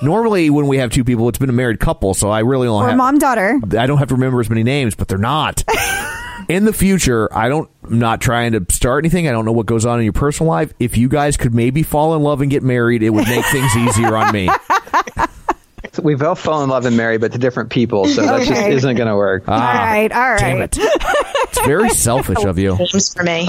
Normally, when we have two people, it's been a married couple, so I really don't Or have. mom daughter. I don't have to remember as many names, but they're not. in the future, I don't. I'm not trying to start anything. I don't know what goes on in your personal life. If you guys could maybe fall in love and get married, it would make things easier on me. We both fell in love and married, but to different people, so that just isn't going to work. all ah, right, all right. Damn it! It's very selfish of you. Names for me.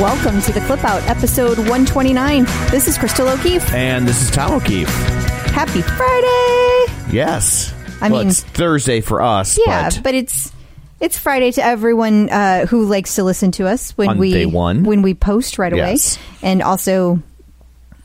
Welcome to the Clip Out, episode 129. This is Crystal O'Keefe. And this is Tom O'Keefe. Happy Friday! Yes. I Well, mean- it's Thursday for us. Yeah, but but, it's it's Friday to everyone uh, who likes to listen to us when On we day one. when we post right away, Yes. and also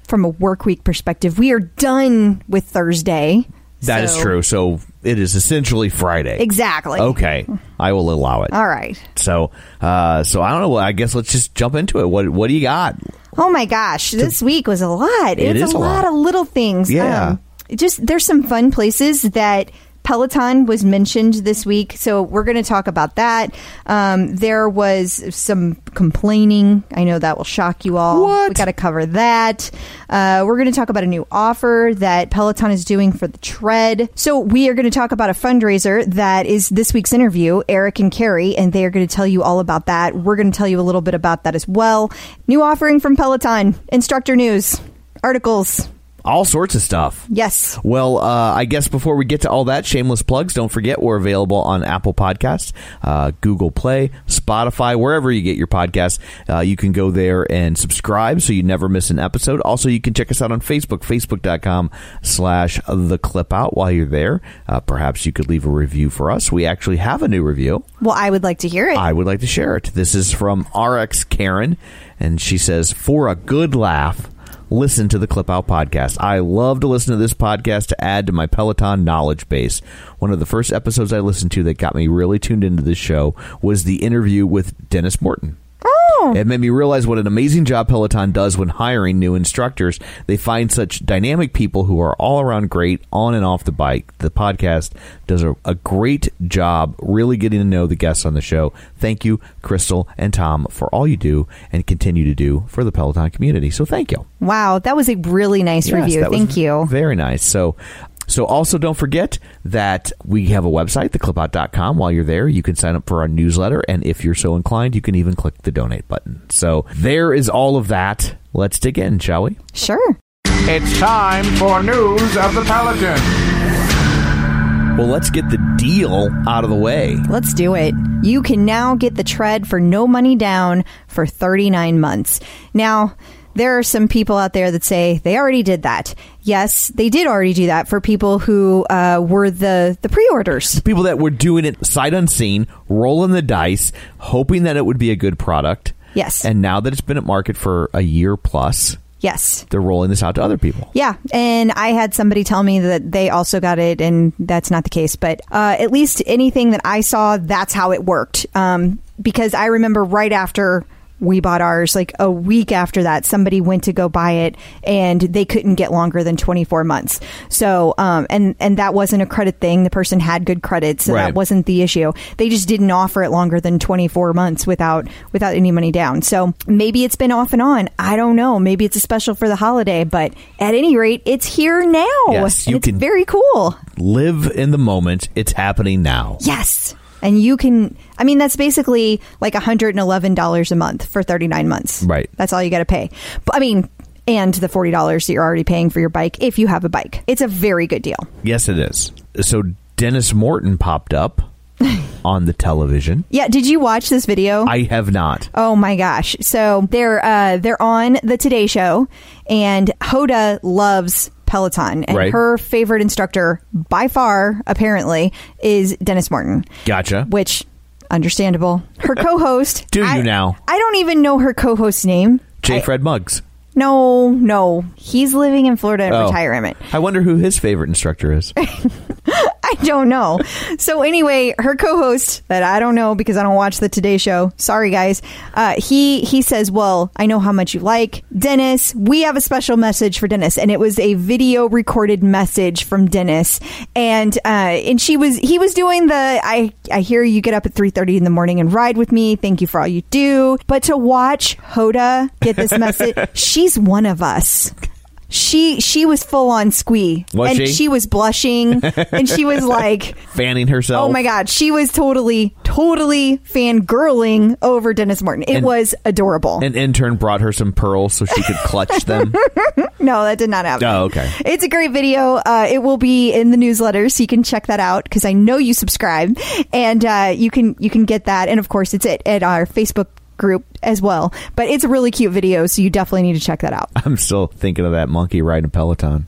from a work week perspective, we are done with Thursday. That is So- true. So it is essentially Friday. Exactly. Okay, I will allow it. All right. So, uh, so I don't know. I guess let's just jump into it. What What do you got? Oh my gosh, this week was a lot. It it's a a lot, lot. of little things. Yeah. Um, just there's some fun places that Peloton was mentioned this week, so we're going to talk about that. Um, there was some complaining. I know that will shock you all. What? We got to cover that. Uh, we're going to talk about a new offer that Peloton is doing for the tread. So we are going to talk about a fundraiser that is this week's interview, Eric and Keri, and they are going to tell you all about that. We're going to tell you a little bit about that as well. New offering from Peloton, instructor news, articles. All sorts of stuff. Yes. Well, uh, I guess before we get to all that, shameless plugs. Don't forget we're available on Apple Podcasts, uh, Google Play, Spotify, wherever you get your podcasts. Uh, you can go there and subscribe so you never miss an episode. Also, you can check us out on Facebook, facebook.com slash the clip out while you're there. Uh, perhaps you could leave a review for us. We actually have a new review. Well, I would like to hear it. I would like to share it. This is from RX Karen, and she says, For a good laugh, listen to the Clip Out podcast. I love to listen to this podcast to add to my Peloton knowledge base. One of the first episodes I listened to that got me really tuned into this show was the interview with Denis Morton. Oh, It made me realize what an amazing job Peloton does when hiring new instructors. They find such dynamic people who are all around great on and off the bike. The podcast does a, a great job really getting to know the guests on the show. Thank you, Crystal and Tom, for all you do and continue to do for the Peloton community. So thank you. wow, that was a really nice Yes, review. Thank you. Very nice. So so also don't forget that we have a website, theclipout.com. While you're there, you can sign up for our newsletter and if you're so inclined, you can even click the donate button. So there is all of that. Let's dig in, shall we? Sure. It's time for news of the Peloton. Well, let's get the deal out of the way. Let's do it. You can now get the tread for no money down for 39 months. Now, there are some people out there that say they already did that. Yes, they did already do that for people who uh, were the, the pre orders. People that were doing it sight unseen, rolling the dice, hoping that it would be a good product. Yes. And now that it's been at market for a year plus, Yes. they're rolling this out to other people. Yeah, and I had somebody tell me that they also got it, and that's not the case. But uh, at least anything that I saw, that's how it worked. Um, because I remember right after we bought ours, like a week after that, somebody went to go buy it, and they couldn't get longer than twenty four months. So, um, and and that wasn't a credit thing. The person had good credit, so Right. that wasn't the issue. They just didn't offer it longer than 24 months without without any money down. So maybe it's been off and on. I don't know. Maybe it's a special for the holiday, but at any rate, it's here now. Yes, you it's can- very cool. Live in the moment. It's happening now. Yes. And you can I mean that's basically like $111 a month for 39 months. Right. That's all you got to pay. But I mean and the $40 that you're already paying for your bike if you have a bike. It's a very good deal. Yes, it is. So Denis Morton popped up on the television. Yeah, did you watch this video? I have not. Oh my gosh! So they're uh, they're on the Today Show, and Hoda loves Peloton, and Right. her favorite instructor by far, apparently, is Denis Morton. Gotcha. Which understandable. Her co-host. Do you now? I don't even know her co-host's name. J. I- Fred Muggs. No, no, he's living in Florida in Oh. retirement. I wonder who his favorite instructor is. I don't know. So anyway, her co-host that I don't know because I don't watch the Today Show. Sorry, guys. Uh, he he says, "Well, I know how much you like Denis. We have a special message for Denis, and it was a video recorded message from Denis. And uh, and she was he was doing the I I hear you get up at three thirty in the morning and ride with me. Thank you for all you do. But to watch Hoda get this message, she's one of us." She she was full on squee, Was and she? was blushing, and she was like, Fanning herself. "Oh my god!" She was totally, totally fangirling over Denis Morton. It And- was adorable. An intern brought her some pearls so she could clutch them. no, that did not happen. Oh, okay. It's a great video. Uh, it will be in the newsletter, so you can check that out because I know you subscribe, and uh, you can you can get that. And of course, it's it at our Facebook group as well. But it's a really cute video, so you definitely need to check that out. I'm still thinking of that monkey riding a Peloton.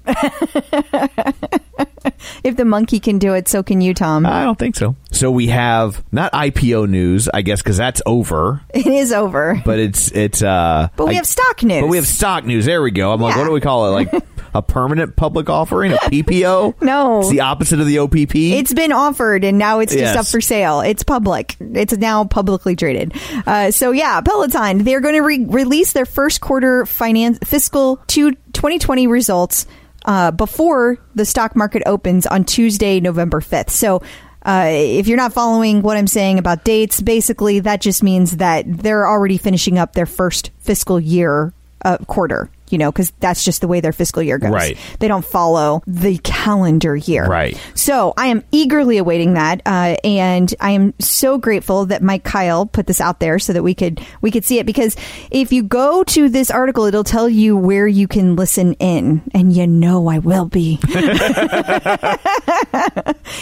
If the monkey can do it, so can you, Tom. I don't think so. So we have not IPO news, I guess, because that's over. it is over. But it's it's. uh But we I- have stock news. But we have stock news. There we go. I'm like, Yeah. what do we call it? Like a permanent public offering, a PPO? No. it's the opposite of the OPP. It's been offered and now it's just Yes. up for sale. It's public. It's now publicly traded. Uh, so yeah, Peloton, they're going to re- release their first quarter finance fiscal two, 2020 results uh, before the stock market opens on Tuesday, November 5th. So uh, if you're not following what I'm saying about dates, basically that just means that they're already finishing up their first fiscal year uh, quarter. You know, because that's just the way their fiscal year goes. Right. They don't follow the calendar year. Right. So I am eagerly awaiting that, uh, and I am so grateful that Mike Kyle put this out there so that we could we could see it. Because if you go to this article, it'll tell you where you can listen in, and you know I will be.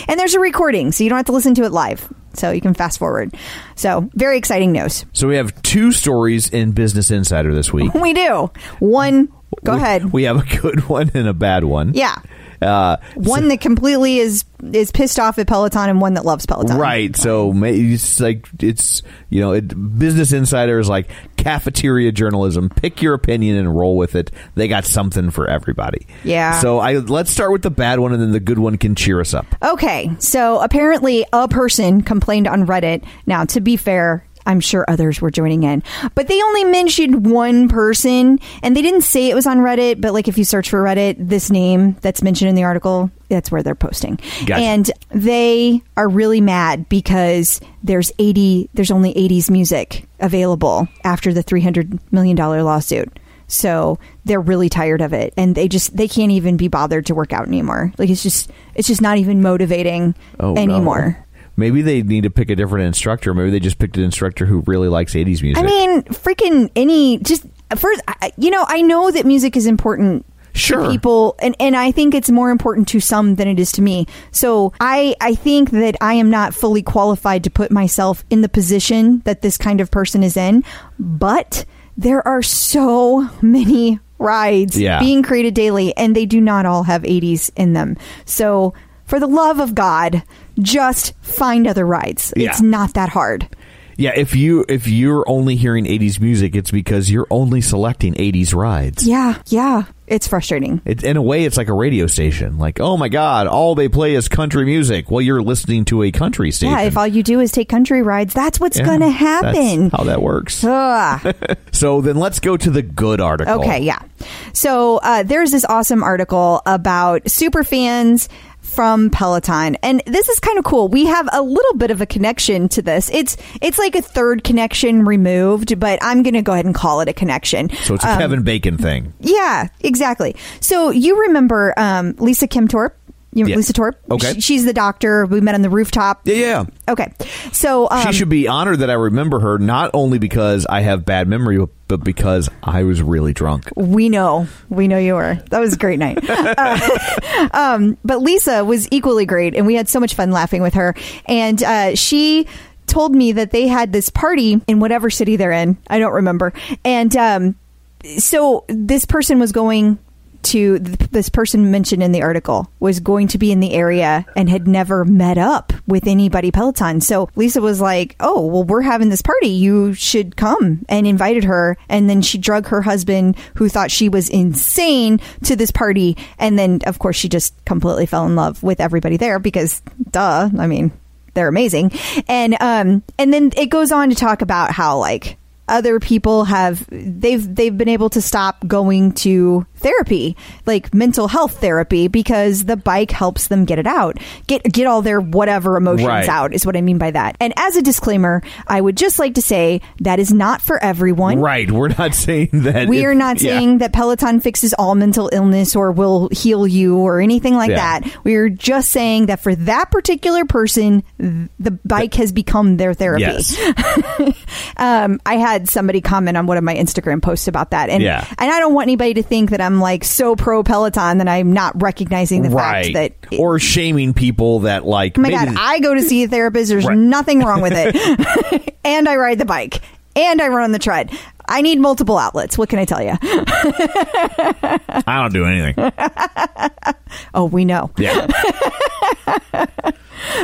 and there's a recording, so you don't have to listen to it live. So you can fast forward. So very exciting news. so we have two stories in Business Insider this week. We do one. Go We- ahead. We have a good one and a bad one. yeah. Uh, One that completely is is pissed off at Peloton, and one that loves Peloton. Right. So it's like it's you know it, Business Insider is like cafeteria journalism. Pick your opinion and roll with it. They got something for everybody. Yeah. So I let's start with the bad one, and then the good one can cheer us up. Okay, so apparently a person complained on Reddit. Now, to be fair, I'm sure others were joining in, but they only mentioned one person, and they didn't say it was on Reddit. But like, if you search for Reddit, this name that's mentioned in the article, that's where they're posting, Gotcha. and they are really mad because there's 80, there's only 80s music available after the 300 million dollar lawsuit. So they're really tired of it, and they just they can't even be bothered to work out anymore. Like it's just it's just not even motivating Oh no. Maybe they need to pick a different instructor. Maybe they just picked an instructor who really likes '80s music. I mean, freaking any just first, I- you know, I know that music is important. Sure. To people and, and I think it's more important to some than it is to me. So I I think that I am not fully qualified to put myself in the position that this kind of person is in, but there are so many rides Yeah. being created daily and they do not all have 80s in them. So for the love of God, just find other rides. It's not that hard. Yeah, if you if you're only hearing 80s music, it's because you're only selecting 80s rides. Yeah, yeah. It's frustrating. It, in a way, it's like a radio station. Like, oh my God, all they play is country music. Well, you're listening to a country station. Yeah, if all you do is take country rides, that's what's Yeah, going to happen. That's how that works. So then let's go to the good article. Okay, yeah. So uh, there's this awesome article about super fans from Peloton, and this is kind of cool. We have a little bit of a connection to this. It's it's like a third connection removed, but I'm going to go ahead and call it a connection. So it's a Um, Kevin Bacon thing. Yeah, exactly. So you remember um, Lisa Kim Torp? You, Yeah. Lisa Torp. Okay. She- she's the doctor we met on the rooftop. Yeah, yeah. Okay, so um, she should be honored that I remember her, not only because I have bad memory, but because I was really drunk. We know. We know you were. That was a great night. Uh, um, but Lisa was equally great, and we had so much fun laughing with her. And uh, she told me that they had this party in whatever city they're in. I don't remember. And um, so this person was going to this person mentioned in the article was going to be in the area and had never met up with anybody Peloton. So Lisa was like, "Oh, well, we're having this party. You should come." And invited her, and then she drug her husband, who thought she was insane, to this party. And then, of course, she just completely fell in love with everybody there because, duh. I mean, they're amazing. And um, and then it goes on to talk about how like other people have they've they've been able to stop going to therapy like mental health therapy because the bike helps them get it out get get all their whatever emotions Right. out is what i mean by that and as a disclaimer i would just like to say that is not for everyone Right. We're not saying that. we if- are not yeah. saying that Peloton fixes all mental illness or will heal you or anything like Yeah. that. We are just saying that for that particular person, the bike has become their therapy. Yes. Um, I had somebody comment on one of my Instagram posts about that, and Yeah. and I don't want anybody to think that I'm like so pro Peloton that I'm not recognizing the right. fact that. or shaming people that like. Oh my maybe god! I go to see a therapist. There's Right. nothing wrong with it, and I ride the bike, and I run on the tread. I need multiple outlets. What can I tell you? I don't do anything. Oh, we know. Yeah.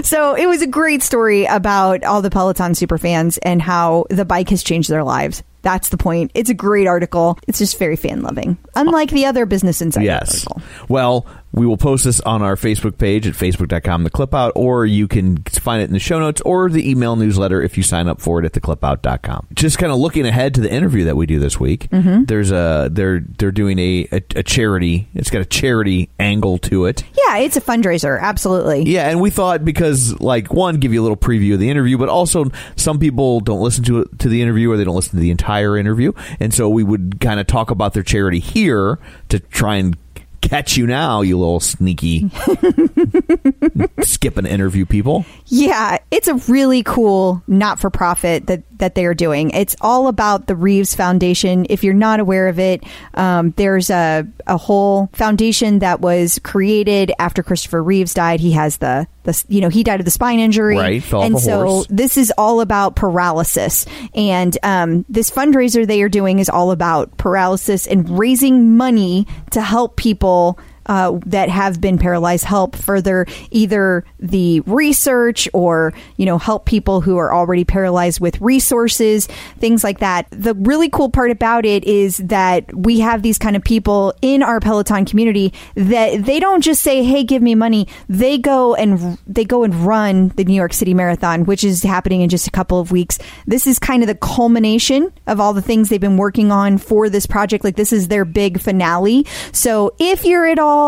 So it was a great story about all the Peloton super fans and how the bike has changed their lives. That's the point. It's a great article. It's just very fan loving, unlike the other Business Insider article. yes. article. Well, we will post this on our Facebook page at facebook.com, the clip out, or you can find it in the show notes or the email newsletter if you sign up for it at theclipout.com. Just kind of looking ahead to the interview that we do this week. Mm-hmm. There's a they're they're doing a, a a charity. It's got a charity angle to it. Yeah, it's a fundraiser. Absolutely. Yeah, and we thought because like one give you a little preview of the interview, but also some people don't listen to it, to the interview or they don't listen to the entire interview, and so we would kind of talk about their charity here to try and catch you now, you little sneaky skip an interview people. Yeah, it's a really cool not for profit that that they are doing. It's all about the Reeves Foundation. If you're not aware of it, um, there's a a whole foundation that was created after Christopher Reeves died. He has the the you know he died of the spine injury, Right, and so horse. this is all about paralysis. And um, this fundraiser they are doing is all about paralysis and raising money to help people people uh, that have been paralyzed help further either the research or you know help people who are already paralyzed with resources things like that. The really cool part about it is that we have these kind of people in our peloton community that they don't just say hey give me money. They go and they go and run the new york city marathon which is happening in just a couple of weeks. This is kind of the culmination of all the things they've been working on for this project. Like this is their big finale. So if you're at all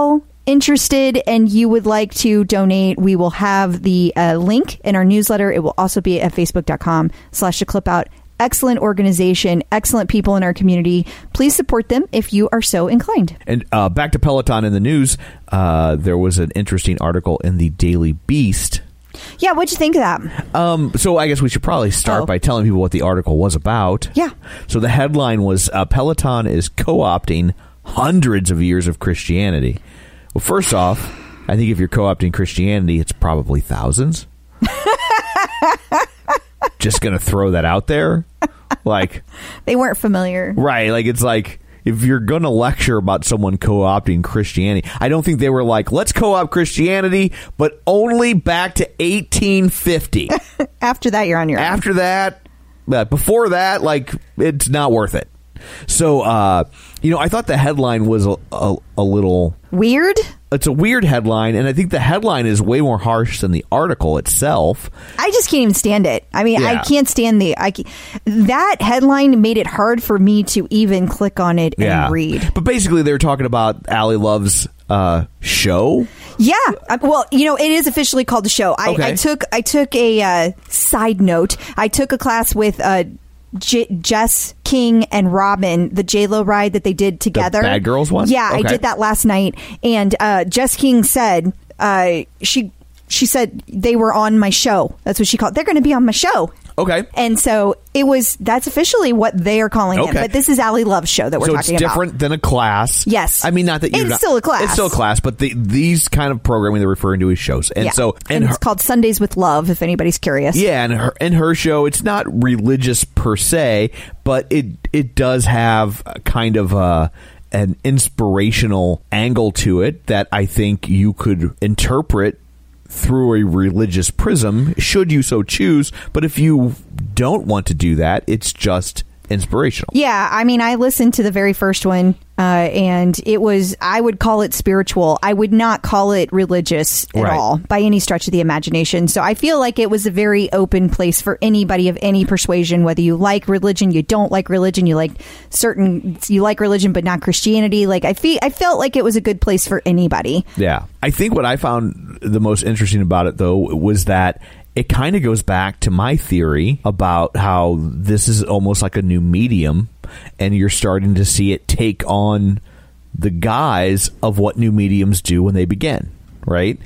interested and you would like to donate we will have the uh, link in our newsletter it will also be at facebook.com slash the clip out excellent organization excellent people in our community please support them if you are so inclined And uh, back to Peloton in the news, uh, there was an interesting article in the Daily Beast. yeah what'd you think of that Um, so I guess we should probably start Oh. by telling people what the article was about. Yeah. So the headline was uh, Peloton is co-opting hundreds of years of Christianity. Well, first off, I think if you're co-opting Christianity, it's probably thousands. Just gonna throw that out there, like they weren't familiar right, like it's like. If you're going to lecture about someone co-opting Christianity, I don't think they were like, "Let's co-opt Christianity, but only back to 1850." after that you're on your own After that, But before that, like it's not worth it. So, uh, you know, I thought the headline was a, a, a little. Weird. It's a weird headline, and I think the headline is way more harsh than the article itself. I just can't even stand it. I mean, I can't stand the. I that headline made it hard for me to even click on it and read. But basically, they were talking about Ally Love's uh, show. Yeah, uh, well, you know, it is officially called the show. I, Okay. I took I took a uh, side note. I took a class with uh, J- Jess King and Robin, the J Lo ride that they did together. Bad Girls one? Yeah, I did that last night, and uh, Jess King said uh, she she said they were on my show. That's what she called. They're going to be on my show. Okay. And so it was. That's officially what they are calling it. Okay. But this is Ally Love's show that we're so talking about. It's different than a class. Yes. I mean, not that you're It's not- still a class. It's still a class, but the, these kind of programming they're referring to as shows, and yeah. so and, her, it's called Sundays with Love. If anybody's curious. Yeah, and her and her show, it's not religious per se, but it it does have a kind of a an inspirational angle to it that I think you could interpret through a religious prism, should you so choose. But if you don't want to do that, it's just inspirational. Yeah, I mean, I listened to the very first one, uh, and it was, I would call it spiritual. I would not call it religious at Right. all by any stretch of the imagination. So I feel like it was a very open place for anybody of any persuasion, whether you like religion, you don't like religion, you like certain, you like religion, but not Christianity. Like, I feel, I felt like it was a good place for anybody. Yeah. I think what I found the most interesting about it, though, was that it kind of goes back to my theory about how this is almost like a new medium, and you're starting to see it take on the guise of what new mediums do when they begin, right?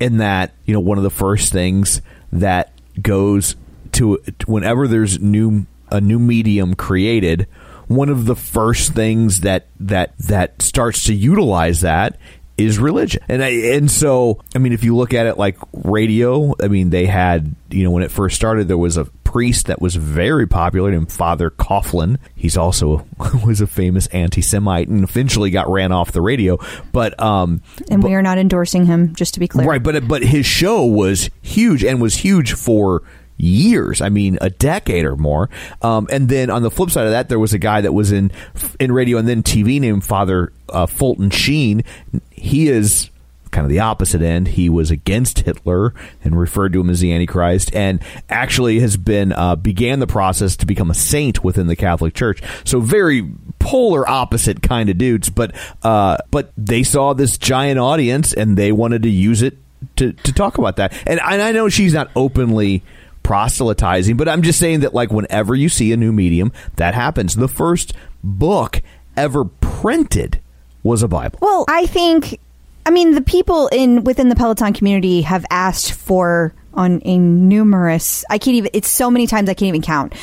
And that, you know, one of the first things that goes to whenever there's new a new medium created, one of the first things that that that starts to utilize that is religion. And I, and so I mean if you look at it like radio, I mean they had, you know, when it first started there was a priest that was very popular named Father Coughlin. He's also was a famous anti-Semite and eventually got ran off the radio, but um And we are not endorsing him, just to be clear. Right, but but his show was huge and was huge for years. I mean, a decade or more. Um, and then on the flip side of that, there was a guy that was in in radio and then TV named Father uh, Fulton Sheen. He is kind of the opposite end. He was against Hitler and referred to him as the Antichrist, and actually has been uh, began the process to become a saint within the Catholic Church. So very polar opposite kind of dudes, but uh, but they saw this giant audience and they wanted to use it to to talk about that. And, and I know she's not openly proselytizing, but I'm just saying that like whenever you see a new medium, that happens. The first book ever printed was a Bible. Well, I think, I mean, the people in within the Peloton community have asked for on a numerous. I can't even. It's so many times I can't even count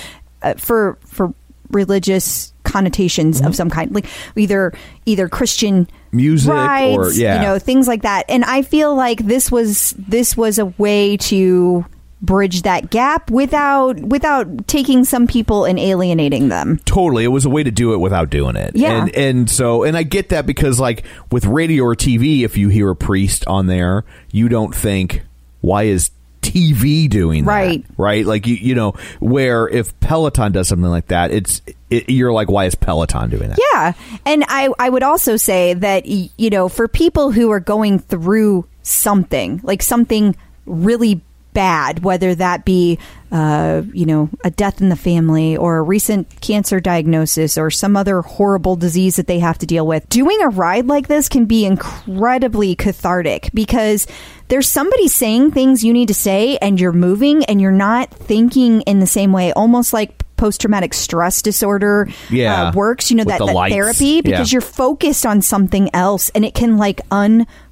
uh, for for religious connotations Mm-hmm. of some kind, like either either Christian Music or- yeah. you know, things like that. And I feel like this was this was a way to bridge that gap without without taking some people and alienating them. Totally, it was a way to do it without doing it. Yeah. and and so and I get that because like with radio or TV, if you hear a priest on there, you don't think why is TV doing that? Right. right? Like you you know where if Peloton does something like that, it's it, you're like why is Peloton doing that? Yeah. And I, I would also say that, you know, for people who are going through something, like something really bad, whether that be, uh, you know, a death in the family or a recent cancer diagnosis or some other horrible disease that they have to deal with, doing a ride like this can be incredibly cathartic because there's somebody saying things you need to say and you're moving and you're not thinking in the same way, almost like post traumatic stress disorder Yeah. uh, works, you know, With that, the that therapy because Yeah. you're focused on something else and it can like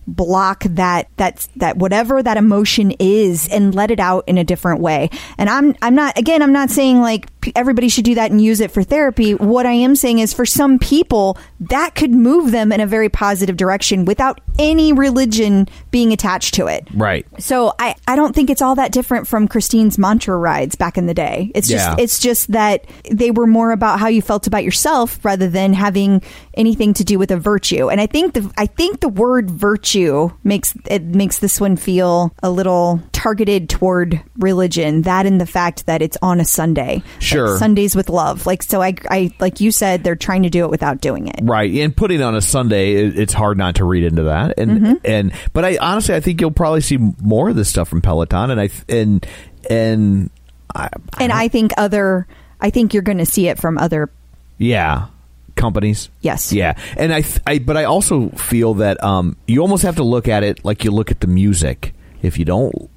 unblock that that that whatever that emotion is and let it out in a different way. And I'm I'm not again I'm not saying like everybody should do that and use it for therapy. What I am saying is for some people that could move them in a very positive direction without any religion being attached to it. Right. So I, I don't think it's all that different from Christine's mantra rides back in the day. It's just it's just that they were more about how you felt about yourself rather than having anything to do with a virtue. And I think the I think the word virtue makes it makes this one feel a little targeted toward religion. That and the fact that it's on a Sunday. Sure. Sure. Sundays with love. Like so, I, I like you said, they're trying to do it without doing it. Right, and putting on a Sunday, it- it's hard not to read into that. And Mm-hmm. and but I honestly, I think you'll probably see more of this stuff from Peloton, and I and and I, And I think other, I think you're going to see it from other. yeah, companies. Yes. Yeah, and I, th- I but I also feel that um, you almost have to look at it like you look at the music. If you don't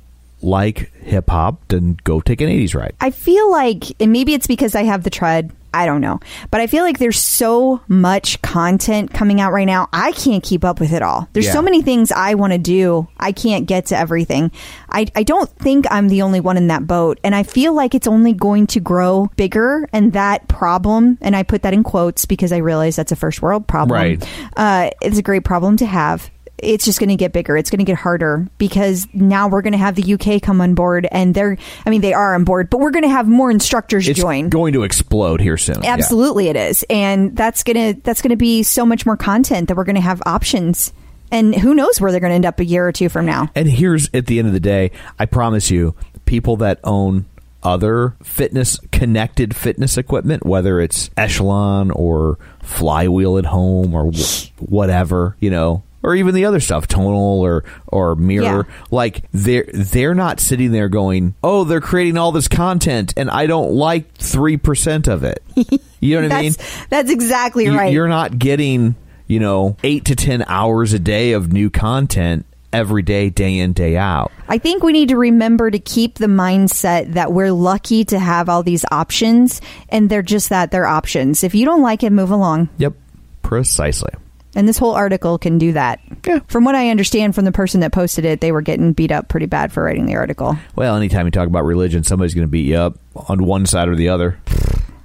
like hip hop, then go take an '80s ride. I feel like, and maybe it's because I have the tread. I don't know. But I feel like there's so much content coming out right now. I can't keep up with it all. There's Yeah. so many things I want to do. I can't get to everything. I, I don't think I'm the only one in that boat. And I feel like it's only going to grow bigger. And that problem, and I put that in quotes because I realize that's a first world problem. Right. Uh, it's a great problem to have. It's just going to get bigger. It's going to get harder because now we're going to have the UK come on board, and they're, I mean, they are on board, but we're going to have more instructors join. It's join. going to explode here soon. Yeah. Absolutely, it is, and that's gonna that's gonna be so much more content that we're going to have options, and who knows where they're going to end up a year or two from now. And here's at the end of the day, I promise you, people that own other fitness connected fitness equipment, whether it's Echelon or Flywheel at home or wh- whatever, you know, or even the other stuff, Tonal or or Mirror, Yeah. like they're they're not sitting there going, "Oh, they're creating all this content and I don't like 3% of it." You know what I mean? That's exactly You- right. You're not getting, you know, 8 to 10 hours a day of new content every day day in day out. I think we need to remember to keep the mindset that we're lucky to have all these options, and they're just that they're options. If you don't like it, move along. Yep, precisely. And this whole article can do that. Yeah. From what I understand from the person that posted it, they were getting beat up pretty bad for writing the article. Well, anytime you talk about religion, somebody's going to beat you up on one side or the other.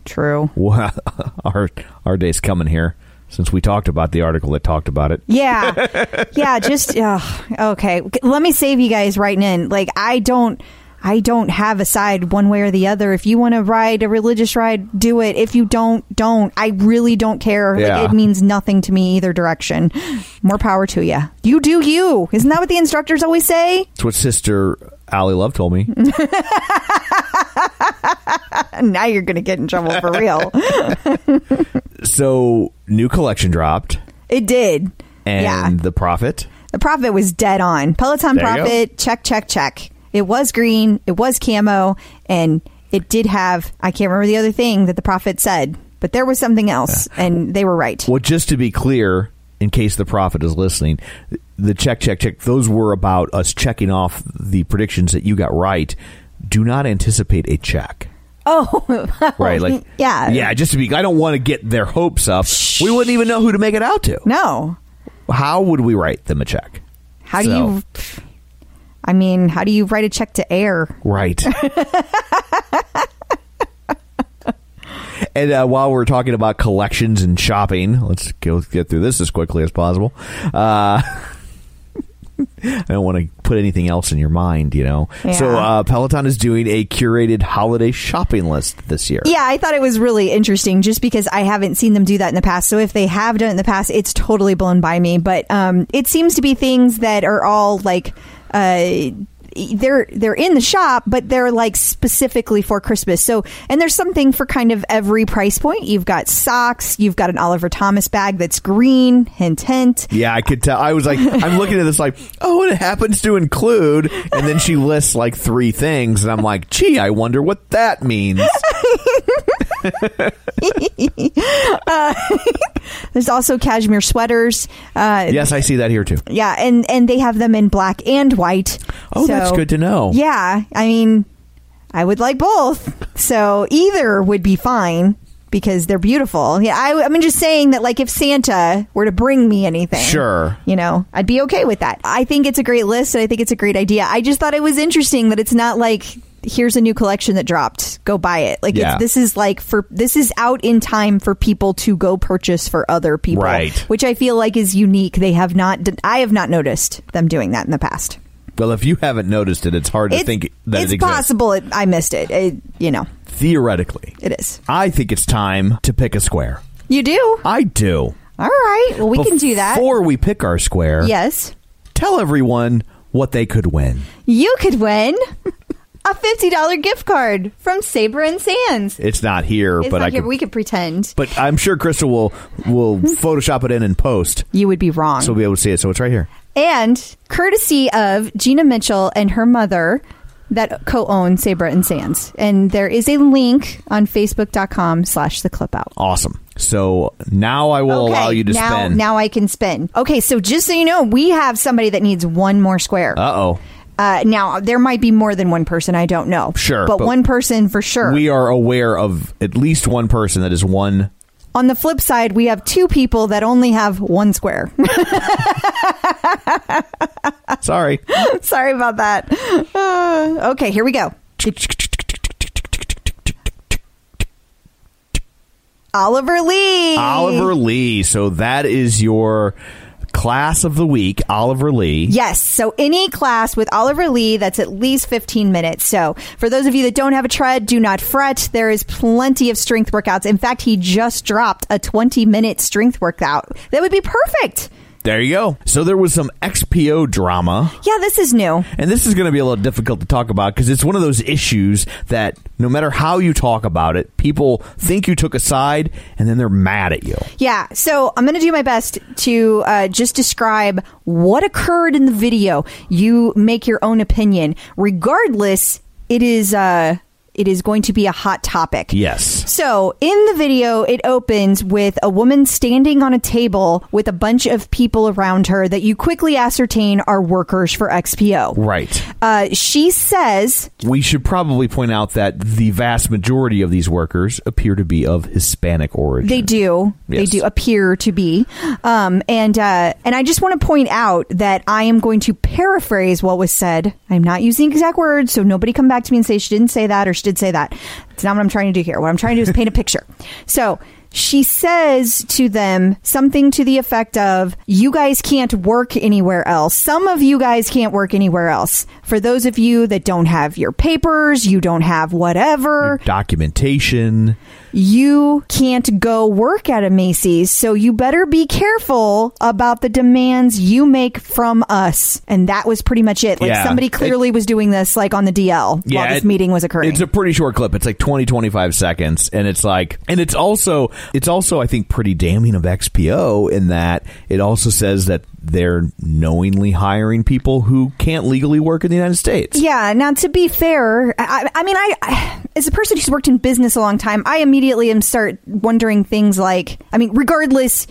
True. Well, our our day's coming here since we talked about the article that talked about it. Yeah. yeah, just uh, okay. Let me save you guys writing in. Like I don't I don't have a side one way or the other. If you want to ride a religious ride, do it. If you don't, don't. I really don't care. Yeah. Like, it means nothing to me either direction. More power to you. You do you. Isn't that what the instructors always say? It's what Sister Ally Love told me. Now you're going to get in trouble for real. so, new collection dropped, it did. and yeah. the prophet. The prophet was dead on. Peloton There prophet, check, check, check. It was green, it was camo, and it did have, I can't remember the other thing that the prophet said, but there was something else, and they were right. Well, just to be clear, in case the prophet is listening, the check, check, check, those were about us checking off the predictions that you got right. Do not anticipate a check. Oh, Right, like yeah. yeah. Just to be, I don't want to get their hopes up. We wouldn't even know who to make it out to. no. How would we write them a check? How do you, I mean, how do you write a check to air? Right. and uh, while we're talking about collections and shopping, let's go get through this as quickly as possible. Uh, I don't want to put anything else in your mind, you know. So uh, Peloton is doing a curated holiday shopping list this year. Yeah, I thought it was really interesting just because I haven't seen them do that in the past. So if they have done it in the past, it's totally blown by me. But um, it seems to be things that are all like. Uh, they're they're in the shop, but they're like specifically for Christmas. So, and there's something for kind of every price point. You've got socks, you've got an Oliver Thomas bag that's green, hint hint. Yeah, I could tell. I was like, I'm looking at this like, oh, it happens to include, and then she lists like three things, and I'm like, gee, I wonder what that means. There's also cashmere sweaters. Uh, yes, I see that here too. Yeah, and and they have them in black and white. Oh, that's good to know. Yeah, I mean, I would like both. So either would be fine because they're beautiful. Yeah, I, I'm just saying that, like, if Santa were to bring me anything, Sure. you know, I'd be okay with that. I think it's a great list, and I think it's a great idea. I just thought it was interesting that it's not like here's a new collection that dropped, go buy it. Like, Yeah. it's, this is like for this is out in time for people to go purchase for other people, Right. Which I feel like is unique. They have not. I have not noticed them doing that in the past. Well, if you haven't noticed it, it's hard to It's, think that it's it exists. possible it, I missed it. it. You know, Theoretically, it is. I think it's time to pick a square. You do? I do. All right. Well, we can do that. Before we pick our square, Yes. tell everyone what they could win. You could win a $50 gift card from Saber and Sands. It's not here, It's but not I here, could. we could pretend. but I'm sure Crystal will will Photoshop it in and post, You would be wrong. so we'll be able to see it. So it's right here. and courtesy of Gina Mitchell and her mother that co-own Saber and Sands. And there is a link on facebook.com slash the clip out. Awesome. So now I will allow you to now, spin. Now I can spin. Okay, so just so you know, we have somebody that needs one more square. Uh oh. Uh, now there might be more than one person. I don't know. Sure, but, but one person for sure. We are aware of at least one person that is one. On the flip side, we have two people that only have one square. Sorry. Sorry about that. Uh, okay, here we go. Oliver Lee. Oliver Lee. So that is your class of the week, Oliver Lee. Yes. So any class with Oliver Lee that's at least 15 minutes. So for those of you that don't have a tread, do not fret. There is plenty of strength workouts. In fact, he just dropped a 20 minute strength workout. That would be perfect. There you go. So there was some XPO drama. Yeah, this is new. And this is going to be a little difficult to talk about because it's one of those issues that no matter how you talk about it, people think you took a side and then they're mad at you. Yeah, so I'm going to do my best to uh, just describe what occurred in the video. You make your own opinion. Regardless, it is uh, it is going to be a hot topic. Yes. So in the video, it opens with a woman standing on a table with a bunch of people around her that you quickly ascertain are workers for XPO. Right. Uh, she says, We should probably point out that the vast majority of these workers appear to be of Hispanic origin. They do. They do appear to be. Um, and uh, and I just want to point out that I am going to paraphrase what was said. I'm not using exact words, so nobody come back to me and say she didn't say that or she did say that. It's not what I'm trying to do here. What I'm trying to do is paint a picture. So she says to them something to the effect of, You guys can't work anywhere else. Some of you guys can't work anywhere else. For those of you that don't have your papers, you don't have whatever Documentation. You can't go work at a Macy's, so you better be careful about the demands you make from us. And that was pretty much it. Like Yeah. somebody clearly was doing this like on the DL while this it- meeting was occurring. It's a pretty short clip. It's like 20, 25 seconds. And it's like, and it's also, it's also, I think, pretty damning of XPO in that it also says that they're knowingly hiring people who can't legally work in the United States. yeah. Now, to be fair, I, I mean, I, I as a person who's worked in business a long time, I immediately am start wondering things like, I mean, regardless,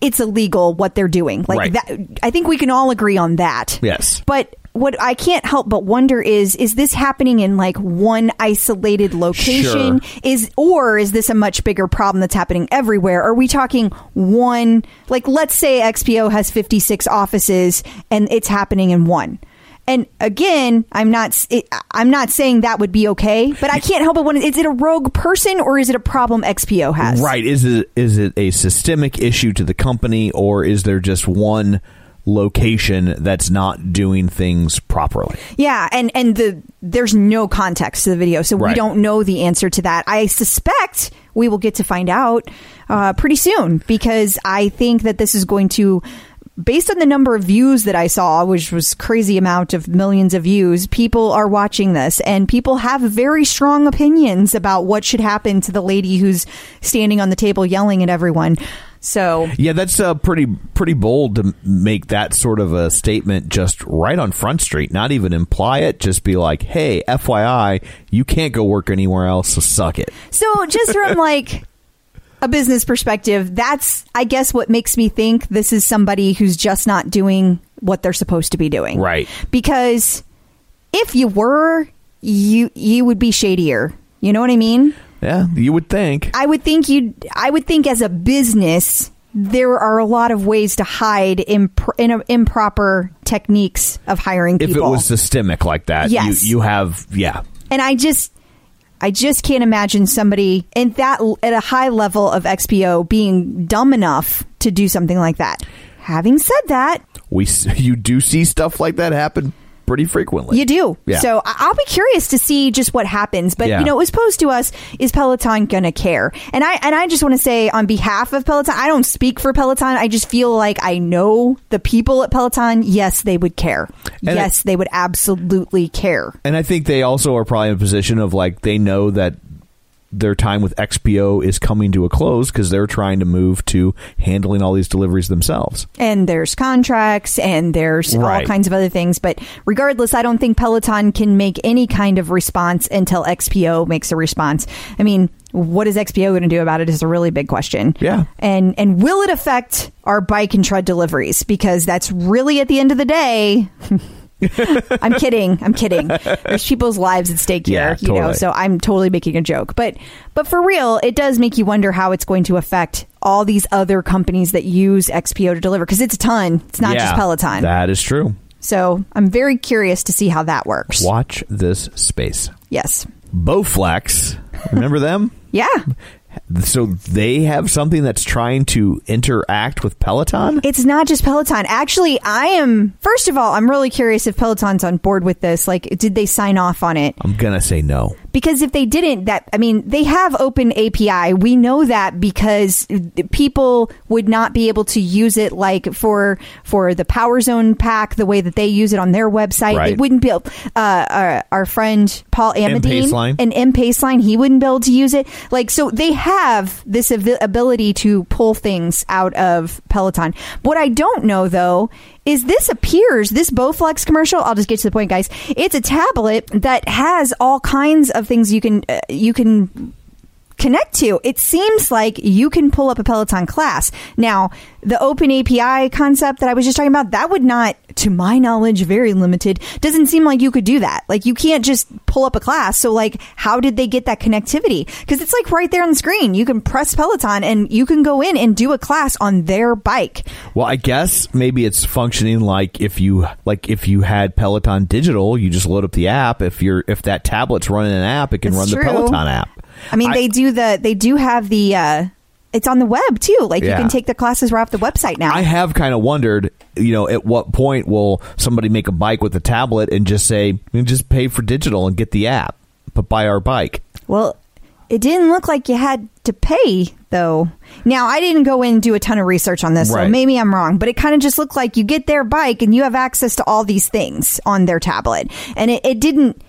it's illegal what they're doing. Like Right. that, I think we can all agree on that. Yes. But what I can't help but wonder is is this happening in like one isolated location Sure. is or is this a much bigger problem that's happening everywhere are we talking one like let's say XPO has 56 offices and it's happening in one and again, I'm not. I'm not saying that would be okay, but I can't help but wonder: is it a rogue person or is it a problem XPO has? Right. Is it is it a systemic issue to the company or is there just one location that's not doing things properly? Yeah, and and the there's no context to the video, so we don't know the answer to that. I suspect we will get to find out uh, pretty soon because I think that this is going to. Based on the number of views that I saw, which was crazy amount of millions of views, people are watching this and people have very strong opinions about what should happen to the lady who's standing on the table yelling at everyone. So Yeah, that's uh, pretty pretty bold to make that sort of a statement just right on Front Street. Not even imply it, just be like, "Hey, FYI, you can't go work anywhere else, so suck it." So just from like a business perspective, that's I guess what makes me think this is somebody who's just not doing what they're supposed to be doing. Right. Because if you were, you you would be shadier. You know what I mean? Yeah, you would think. I would think you I would think as a business there are a lot of ways to hide imp- in improper techniques of hiring People. If it was systemic like that, Yes. you you have yeah. And I just I just can't imagine somebody in that at a high level of XPO being dumb enough to do something like that. Having said that, We you do see stuff like that happen pretty frequently. You do. Yeah. So I- I'll be curious to see just what happens. But Yeah. you know, it was posed to us: is Peloton gonna care? And I and I just want to say on behalf of Peloton, I don't speak for Peloton. I just feel like I know the people at Peloton. Yes, they would care. And yes, they would absolutely care. And I think they also are probably in a position of like they know that their time with XPO is coming to a close because they're trying to move to handling all these deliveries themselves. And there's contracts and there's all kinds of other things. But regardless, I don't think Peloton can make any kind of response until XPO makes a response. I mean, what is XPO going to do about it is a really big question. Yeah. And and will it affect our bike and tread deliveries? Because that's really at the end of the day. I'm kidding. I'm kidding. There's people's lives at stake here, Yeah, you know. So I'm totally making a joke, but but for real, it does make you wonder how it's going to affect all these other companies that use XPO to deliver because it's a ton. It's not Yeah, just Peloton. That is true. so I'm very curious to see how that works. Watch this space. Yes. Bowflex. Remember them? Yeah. So they have something that's trying to interact with Peloton? It's not just Peloton. Actually, I am. First of all, I'm really curious if Peloton's on board with this. Like, did they sign off on it? I'm going to say no. because if they didn't that i mean they have open api we know that because people would not be able to use it like for for the power zone pack the way that they use it on their website they Right. wouldn't be able uh our, our friend paul amadine and m paceline he wouldn't be able to use it like so they have this av- ability to pull things out of peloton what i don't know though is this appears this Bowflex commercial? I'll just get to the point, guys. It's a tablet that has all kinds of things you can uh, you can connect to. It seems like you can pull up a Peloton class. Now, the open API concept that I was just talking about, that would not, to my knowledge, very limited. Doesn't seem like you could do that. Like you can't just pull up a class. So like, how did they get that connectivity? Because it's like right there on the screen. You can press Peloton and you can go in and do a class on their bike. Well, I guess maybe it's functioning like if you like if you had Peloton digital, you just load up the app. If you're if that tablet's running an app, it can That's run true. the Peloton app. I mean, they do the they do have the uh it's on the web too. Like you can take the classes right off the website now. I have kind of wondered, you know, at what point will somebody make a bike with a tablet and just say, "You just pay for digital and get the app, but buy our bike. well, it didn't look like you had to pay though. Now I didn't go in and do a ton of research on this, so maybe I'm wrong. But it kind of just looked like you get their bike and you have access to all these things on their tablet, and it, it didn't.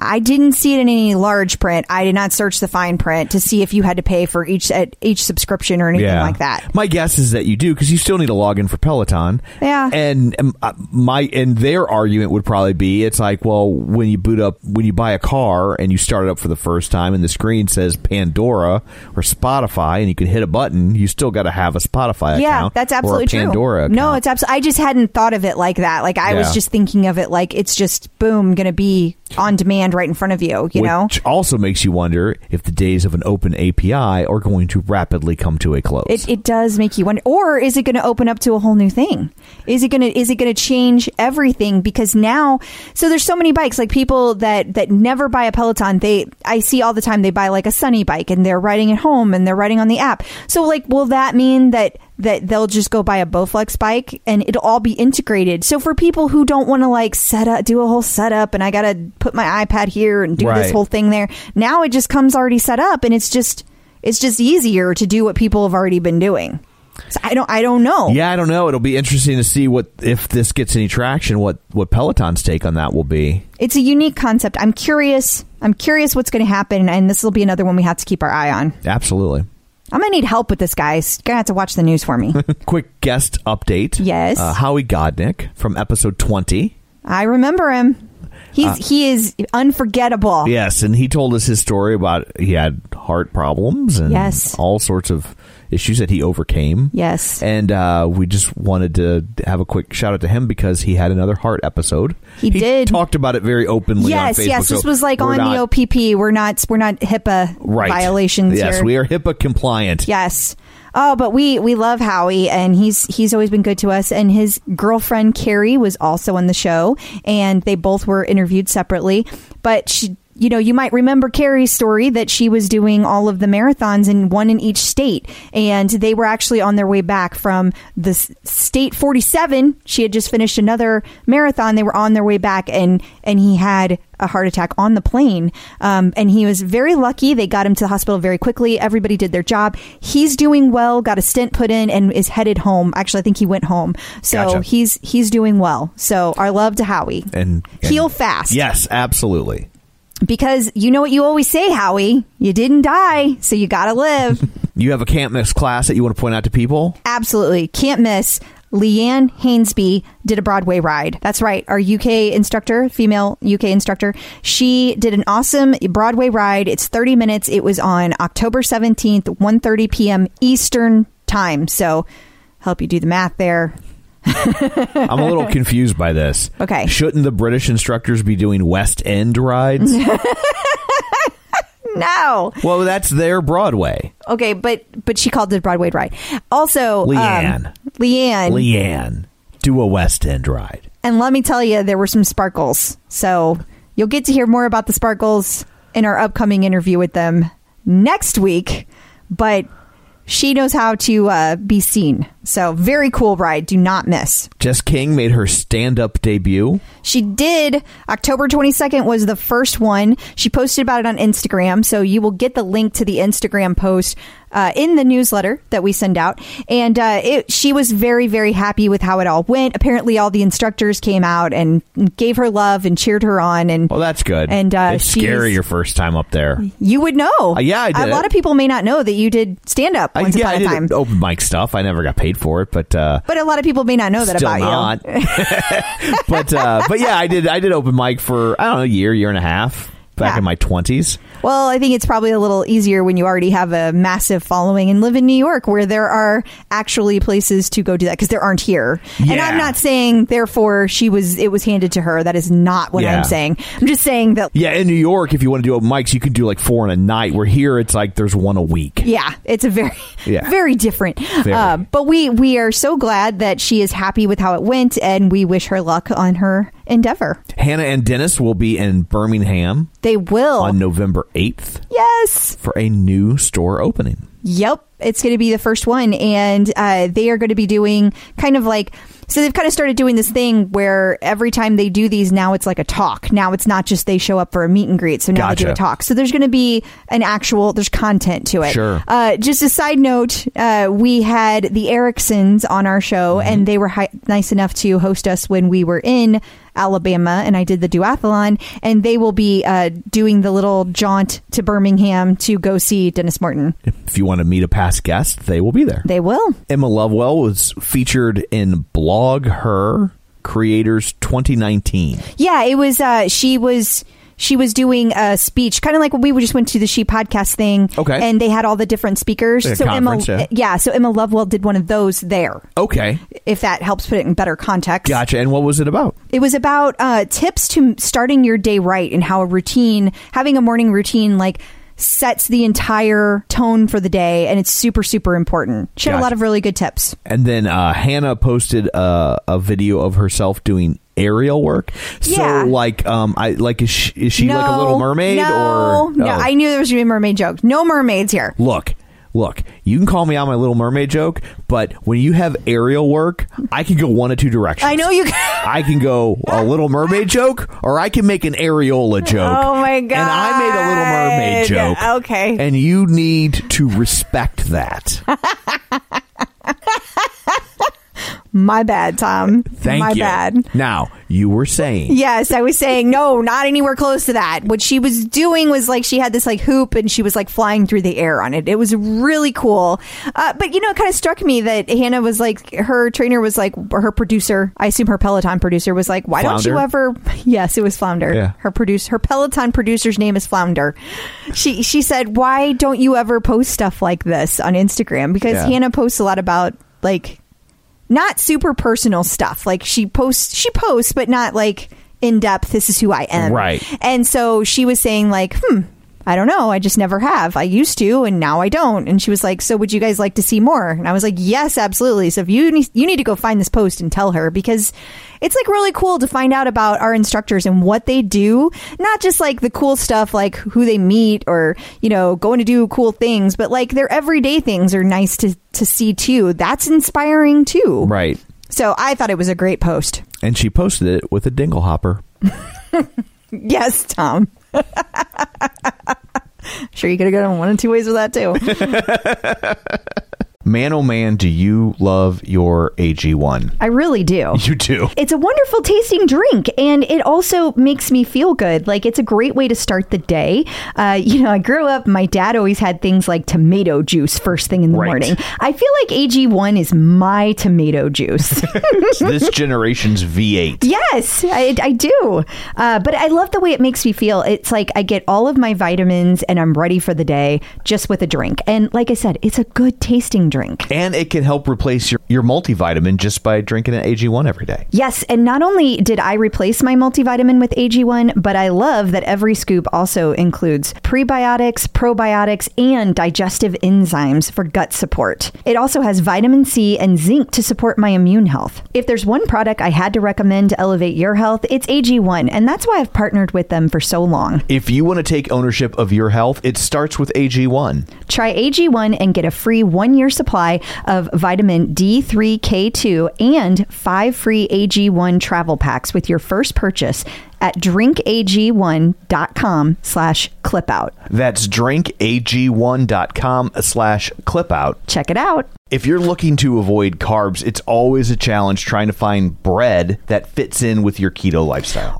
I didn't see it in any large print. I did not search the fine print to see if you had to pay for each at each subscription or anything like that. My guess is that you do because you still need to log in for Peloton. Yeah. And um, uh, my and their argument would probably be it's like, well, when you boot up, when you buy a car and you start it up for the first time, and the screen says Pandora or Spotify, and you can hit a button, you still got to have a Spotify account. yeah, account. that's absolutely true. Pandora. No, it's absolutely. I just hadn't thought of it like that. Like I was just thinking of it like it's just boom, going to be on demand right in front of you. You know, Which also makes you wonder if the days of an open API are going to rapidly come to a close. it, it does make you wonder. Or is it going to open up to a whole new thing? Is it going to is it going to change everything? Because now, so there's so many bikes. Like people that that never buy a Peloton, they I see all the time. They buy like a Sunny bike and they're riding at home and they're riding on the app. So like, will that mean that? That they'll just go buy a Bowflex bike and it'll all be integrated. So for people who don't want to like set up, do a whole setup, and I got to put my iPad here and do this whole thing there. Now it just comes already set up, and it's just it's just easier to do what people have already been doing. So I don't I don't know. yeah, I don't know. It'll be interesting to see what if this gets any traction. What what Peloton's take on that will be. It's a unique concept. I'm curious. I'm curious what's going to happen, and this will be another one we have to keep our eye on. Absolutely. I'm gonna need help with this, guys. Gonna have to watch the news for me. Quick guest update. Yes. Uh, Howie Godnick from episode 20. I remember him. He's Uh, he is unforgettable. Yes, and he told us his story about he had heart problems and Yes. all sorts of issues that he overcame. Yes. And uh, we just wanted to have a quick shout out to him because he had another heart episode. He did. talked about it very openly Yes, on Facebook. yes. This was like on not- the OPP. We're not we're not HIPAA right. violations Yes, here. we are HIPAA compliant. Yes. Oh, but we we love Howie, and he's he's always been good to us. And his girlfriend Carrie was also on the show, and they both were interviewed separately. But she you know, you might remember Carrie's story that she was doing all of the marathons and one in each state. And they were actually on their way back from the state 47. She had just finished another marathon. They were on their way back and, and he had a heart attack on the plane. Um, and he was very lucky. They got him to the hospital very quickly. Everybody did their job. He's doing well, got a stent put in and is headed home. Actually, I think he went home. So Gotcha. he's, he's doing well. So our love to Howie. And, and Heal fast. Yes, absolutely. Because you know what you always say, Howie. You didn't die, so you gotta live. You have a can't miss class that you want to point out to people? Absolutely. Can't miss. Leanne Hainsby did a Broadway ride. That's right. Our UK instructor, female UK instructor, she did an awesome Broadway ride. It's 30 minutes. It was on October 17th, 1.30 p.m. Eastern time. So help you do the math there. I'm a little confused by this. Okay. Shouldn't the British instructors be doing West End rides? No. well, that's their Broadway. Okay, but but she called it Broadway ride. Also, um, Leanne. Leanne. Leanne, do a West End ride. And let me tell you, there were some sparkles. So you'll get to hear more about the sparkles in our upcoming interview with them next week. But she knows how to uh, be seen. So very cool ride. Do not miss. Jess King made her stand up debut. She did. October 22nd was the first one. She posted about it on Instagram. So you will get the link to the Instagram post uh, in the newsletter that we send out. And uh, it, she was very, very happy with how it all went. Apparently, all the instructors came out and gave her love and cheered her on. And Well, that's good. And, uh, it's scary your first time up there. you would know. Uh, yeah, I did. A lot of people may not know that you did stand up I, once yeah, upon I a did time. open mic stuff. I never got paid for it, but uh, But a lot of people may not know that about not. you. but uh, but yeah, I did. I did open mic for I don't know a year, year and a half back Yeah. in my twenties. Well, I think it's probably a little easier when you already have a massive following and live in New York, where there are actually places to go do that because there aren't here. And I'm not saying therefore she was it was handed to her. That is not what Yeah. I'm saying. I'm just saying that. Yeah, in New York, if you want to do open mics, you can do like four in a night. Where here, it's like there's one a week. Yeah, it's a very, Yeah. very different. Very. Uh, but we we are so glad that she is happy with how it went, and we wish her luck on her endeavor. Hannah and Denis will be in Birmingham They will. on November eighth yes. for a new store opening. Yep, it's going to be the first one, and uh, they are going to be doing kind of like. So they've kind of started doing this thing where every time they do these, now it's like a talk. Now it's not just they show up for a meet and greet. So now they do a talk. So there's going to be an actual. There's content to it. Sure. Uh, just a side note, uh, we had the Ericksons on our show, Mm-hmm. and they were hi- nice enough to host us when we were in Alabama, and I did the duathlon, and they will be uh, doing the little jaunt to Birmingham to go see Denis Morton. If you want to meet a past guest, they will be there. They will. Emma Lovewell was featured in BlogHer Creators 2019. Yeah, it was. Uh, she was. She was doing a speech, kind of like when we just went to the She podcast thing. Okay. and they had all the different speakers. Like so Emma, yeah. so Emma Lovewell did one of those there. Okay, If that helps put it in better context. gotcha. And what was it about? It was about uh, tips to starting your day right and how a routine, having a morning routine, like sets the entire tone for the day, and it's super super important. She had a lot of really good tips. And then uh, Hannah posted uh, a video of herself doing aerial work. So, Yeah. like, um, I like is she, is she like a Little Mermaid no, or no? Oh. I knew there was gonna be a mermaid joke. No mermaids here. Look, look. You can call me out my Little Mermaid joke, but when you have aerial work, I can go one of two directions. I know you. Can. I can go a Little Mermaid joke, or I can make an areola joke. Oh my god! And I made a Little Mermaid joke. Okay. And you need to respect that. My bad, Tom. Thank My you. bad. Now you were saying. Yes, I was saying no, not anywhere close to that. What she was doing was like she had this like hoop and she was like flying through the air on it. It was really cool. Uh, but you know, it kind of struck me that Hannah was like her trainer was like or her producer. I assume her Peloton producer was like, "Why don't you ever?" Yes, it was Flounder. Yeah. Her produce her Peloton producer's name is Flounder. She she said, "Why don't you ever post stuff like this on Instagram?" Because Yeah. Hannah posts a lot about like not super personal stuff. Like she posts, she posts, but not like in depth. This is who I am. Right. And so she was saying like, hmm. I don't know. I just never have. I used to, and now I don't. And she was like, So would you guys like to see more? And I was like, Yes, absolutely. So if you need, you need to go find this post and tell her because it's like really cool to find out about our instructors and what they do. Not just like the cool stuff, like who they meet or, you know, going to do cool things, but like their everyday things are nice to, to see too. That's inspiring too. Right. So I thought it was a great post. And she posted it with a dingle hopper. Yes, Tom. sure, you could have gone one of two ways with that too. Man, oh man, do you love your AG1? I really do. You do. It's a wonderful tasting drink, and it also makes me feel good. Like it's a great way to start the day. Uh, you know, I grew up. My dad always had things like tomato juice first thing in the Right. morning. I feel like AG1 is my tomato juice. This generation's V8. Yes, I, I do. Uh, but I love the way it makes me feel. It's like I get all of my vitamins and I'm ready for the day just with a drink. And like I said, it's a good tasting drink. And it can help replace your, your multivitamin just by drinking an AG1 every day. Yes, and not only did I replace my multivitamin with AG1, but I love that every scoop also includes prebiotics, probiotics, and digestive enzymes for gut support. It also has vitamin C and zinc to support my immune health. If there's one product I had to recommend to elevate your health, it's AG1, and that's why I've partnered with them for so long. If you want to take ownership of your health, it starts with AG1. Try AG1 and get a free one year supply of vitamin D3K2 and five free AG1 travel packs with your first purchase at drinkag1.com slash clipout. That's drinkag1.com slash clipout. Check it out. If you're looking to avoid carbs, it's always a challenge trying to find bread that fits in with your keto lifestyle.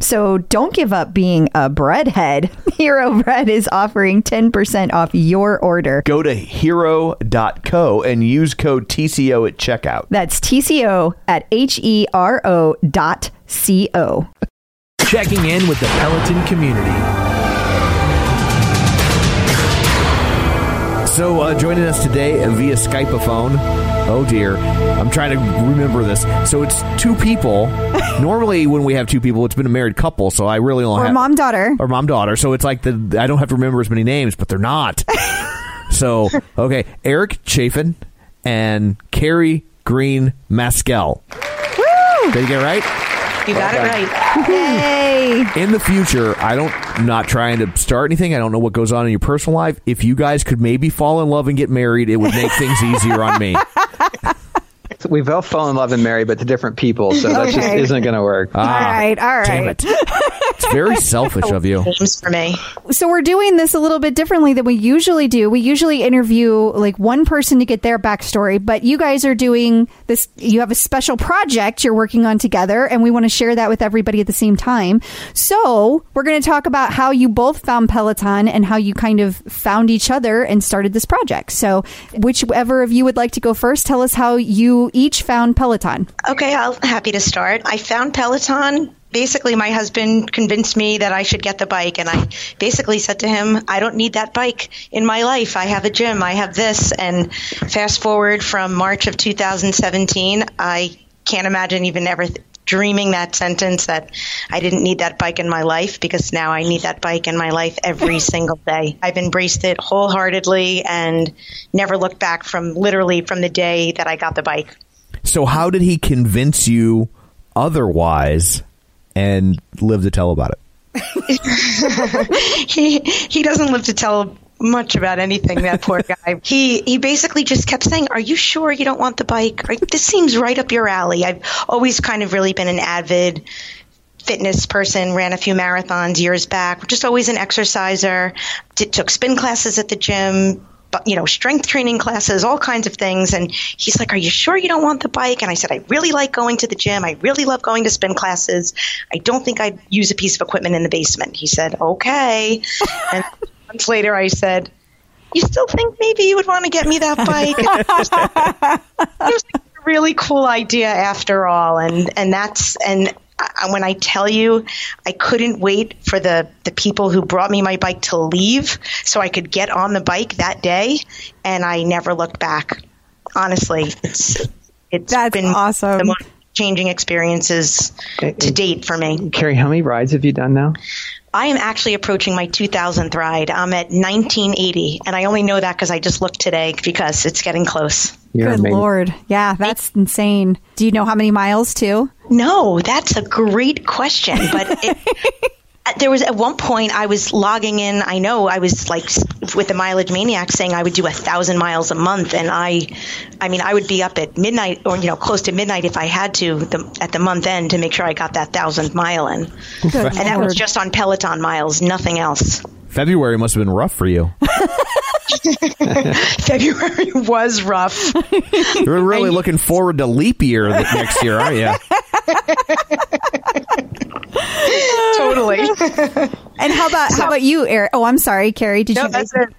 So don't give up being a breadhead. Hero Bread is offering 10% off your order. Go to hero.co and use code TCO at checkout. That's TCO at H E R O dot C O. Checking in with the Peloton community. So, uh, joining us today via Skypeophone. Oh dear, I'm trying to remember this. So it's two people. Normally, when we have two people, it's been a married couple. So I really only Or have mom daughter. or mom daughter. So it's like the I don't have to remember as many names, but they're not. so okay, Eric Chaffin and Carrie Green Maskell. Woo! Did you get it right? You got it right. Hey. in the future, I don't not trying to start anything. I don't know what goes on in your personal life. If you guys could maybe fall in love and get married, it would make things easier on me. We've all fallen in love and married, but to different people, so that just isn't going to work. Ah, all right, all right. Damn it. It's very selfish of you. For me. So we're doing this a little bit differently than we usually do. We usually interview like one person to get their backstory, but you guys are doing this. You have a special project you're working on together, and we want to share that with everybody at the same time. So we're going to talk about how you both found Peloton and how you kind of found each other and started this project. So whichever of you would like to go first, tell us how you each found Peloton. Okay, I'm happy to start. I found Peloton. Basically, my husband convinced me that I should get the bike, and I basically said to him, I don't need that bike in my life. I have a gym, I have this. And fast forward from March of 2017, I can't imagine even ever th- dreaming that sentence that I didn't need that bike in my life because now I need that bike in my life every single day. I've embraced it wholeheartedly and never looked back from literally from the day that I got the bike. So how did he convince you otherwise and live to tell about it. he he doesn't live to tell much about anything. That poor guy. He he basically just kept saying, "Are you sure you don't want the bike? This seems right up your alley." I've always kind of really been an avid fitness person. Ran a few marathons years back. Just always an exerciser. Did, took spin classes at the gym. But, you know, strength training classes, all kinds of things. And he's like, Are you sure you don't want the bike? And I said, I really like going to the gym. I really love going to spin classes. I don't think I'd use a piece of equipment in the basement. He said, Okay. and months later, I said, You still think maybe you would want to get me that bike? it was a really cool idea after all. And, and that's, and I, when I tell you, I couldn't wait for the, the people who brought me my bike to leave so I could get on the bike that day. And I never looked back. Honestly, it's, it's That's been awesome. the most changing experiences to date for me. Keri, how many rides have you done now? I am actually approaching my 2000th ride. I'm at 1980, and I only know that because I just looked today because it's getting close. You're Good amazing. lord. Yeah, that's insane. Do you know how many miles too? No, that's a great question. But it, uh, there was at one point I was logging in. I know I was like with the mileage maniac saying I would do a thousand miles a month, and I, I mean, I would be up at midnight or you know close to midnight if I had to the, at the month end to make sure I got that thousand mile in, Good and that was just on Peloton miles, nothing else. February must have been rough for you. February was rough. You're really looking forward to leap year next year, aren't you? totally. And how about how about you, Eric? Oh, I'm sorry, Keri. Did No, you? that's it.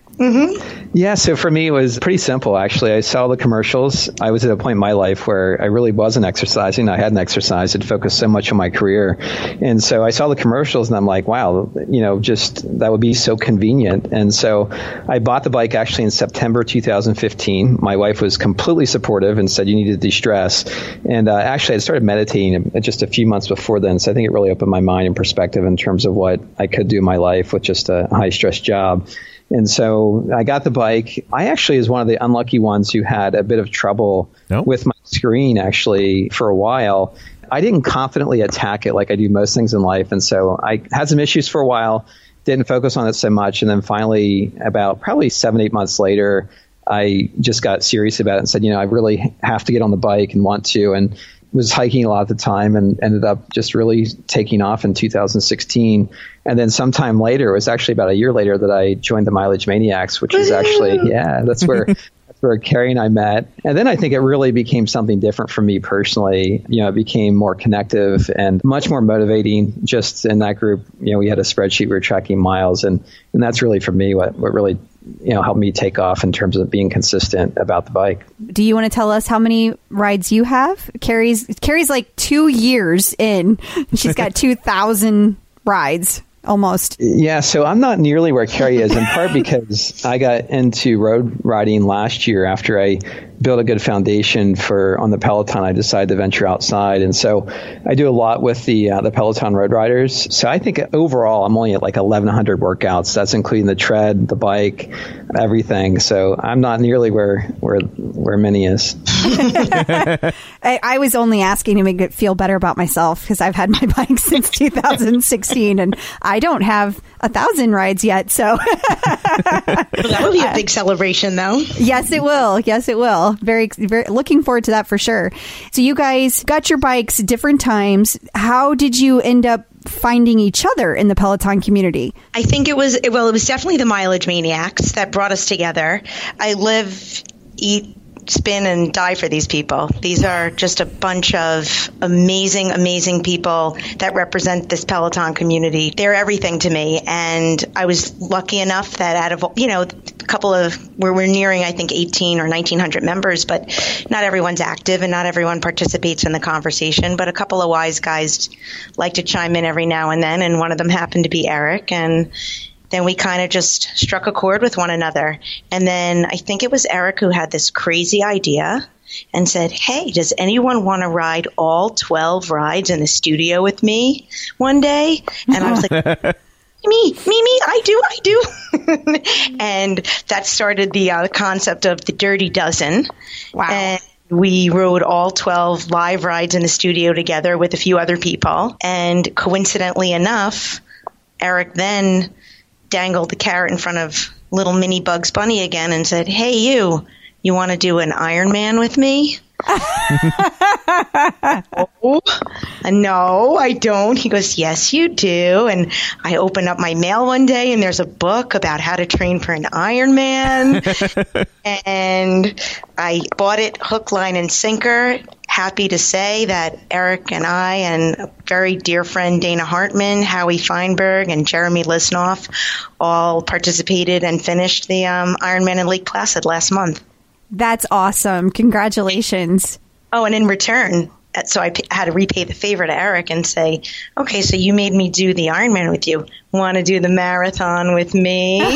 Yeah, so for me, it was pretty simple, actually. I saw the commercials. I was at a point in my life where I really wasn't exercising. I hadn't exercised. I'd focused so much on my career. And so I saw the commercials and I'm like, wow, you know, just that would be so convenient. And so I bought the bike actually in September 2015. My wife was completely supportive and said, you need to de stress. And uh, actually, I started meditating just a few months before then. So I think it really opened my mind and perspective in terms of what I could do in my life with just a high stress job. And so I got the bike. I actually was one of the unlucky ones who had a bit of trouble Nope. with my screen actually for a while. I didn't confidently attack it like I do most things in life. And so I had some issues for a while, didn't focus on it so much. And then finally, about probably seven, eight months later, I just got serious about it and said, you know, I really have to get on the bike and want to. And was hiking a lot at the time and ended up just really taking off in 2016. And then sometime later, it was actually about a year later that I joined the Mileage Maniacs, which was actually, yeah, that's where. that's Where Keri and I met. And then I think it really became something different for me personally. You know, it became more connective and much more motivating just in that group. You know, we had a spreadsheet, we were tracking miles and, and that's really for me what, what really, you know, helped me take off in terms of being consistent about the bike. Do you want to tell us how many rides you have? Keri's Keri's like two years in. She's got two thousand rides almost. Yeah, so I'm not nearly where Keri is, in part because I got into road riding last year after I built a good foundation for on the Peloton. I decided to venture outside, and so I do a lot with the uh, the Peloton Road Riders. So I think overall I'm only at like 1,100 workouts. That's including the tread, the bike, everything. So I'm not nearly where where where Minnie is. I, I was only asking to make it feel better about myself because I've had my bike since 2016 and I don't have a thousand rides yet. So That will be a big celebration, though. yes, it will. Yes, it will. Very, very looking forward to that for sure. So you guys got your bikes different times. How did you end up finding each other in the Peloton community? I think it was well, it was definitely the mileage maniacs that brought us together. I live, eat, spin, and die for these people. These are just a bunch of amazing, amazing people that represent this Peloton community. They're everything to me, and I was lucky enough that out of you know a couple of where we're nearing, I think, 18 or 1900 members, but not everyone's active and not everyone participates in the conversation. But a couple of wise guys like to chime in every now and then, and one of them happened to be Eric, and then we kind of just struck a chord with one another. And then I think it was Eric who had this crazy idea and said, Hey, does anyone want to ride all 12 rides in the studio with me one day? And I was like, me, me, me, I do, I do. and that started the uh, concept of the Dirty Dozen. Wow. And we rode all 12 live rides in the studio together with a few other people. And coincidentally enough, Eric then dangled the carrot in front of little mini Bugs Bunny again and said, Hey, you, you want to do an Iron Man with me? oh, no, I don't. He goes, Yes, you do. And I open up my mail one day and there's a book about how to train for an Iron Man. and I bought it hook, line, and sinker. Happy to say that Eric and I and a very dear friend Dana Hartman, Howie Feinberg, and Jeremy Lisnoff all participated and finished the um, Ironman in Lake Placid last month. That's awesome. Congratulations. Oh, and in return, uh, so I had to repay the favor to Eric and say, okay, so you made me do the Ironman with you. Want to do the marathon with me?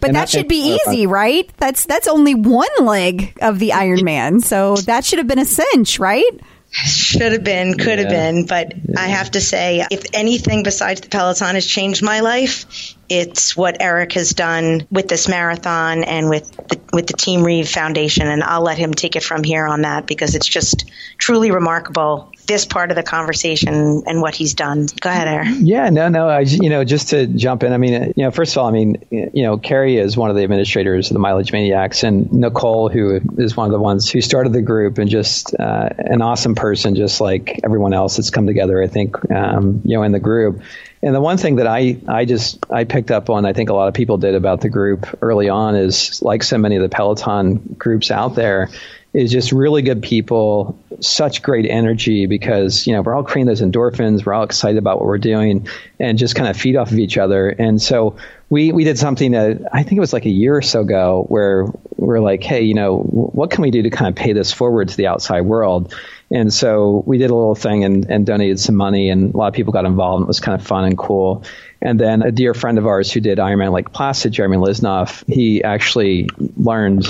But that I should be easy, right? That's that's only one leg of the Ironman. So that should have been a cinch, right? Should have been, could have been, but I have to say, if anything besides the Peloton has changed my life, it's what Eric has done with this marathon and with the, with the Team Reeve Foundation, and I'll let him take it from here on that because it's just truly remarkable. This part of the conversation and what he's done. Go ahead, Eric. Yeah, no, no. I, you know, just to jump in, I mean, you know, first of all, I mean, you know, Keri is one of the administrators of the Mileage Maniacs, and Nicole, who is one of the ones who started the group, and just uh, an awesome person, just like everyone else that's come together. I think, um, you know, in the group. And the one thing that I, I just I picked up on, I think a lot of people did about the group early on is like so many of the Peloton groups out there, is just really good people, such great energy because, you know, we're all creating those endorphins, we're all excited about what we're doing and just kind of feed off of each other. And so we, we did something that I think it was like a year or so ago where we're like, hey, you know, what can we do to kind of pay this forward to the outside world? And so we did a little thing and, and donated some money, and a lot of people got involved. And it was kind of fun and cool. And then a dear friend of ours who did Ironman Lake Placid, Jeremy Lisnoff, he actually learned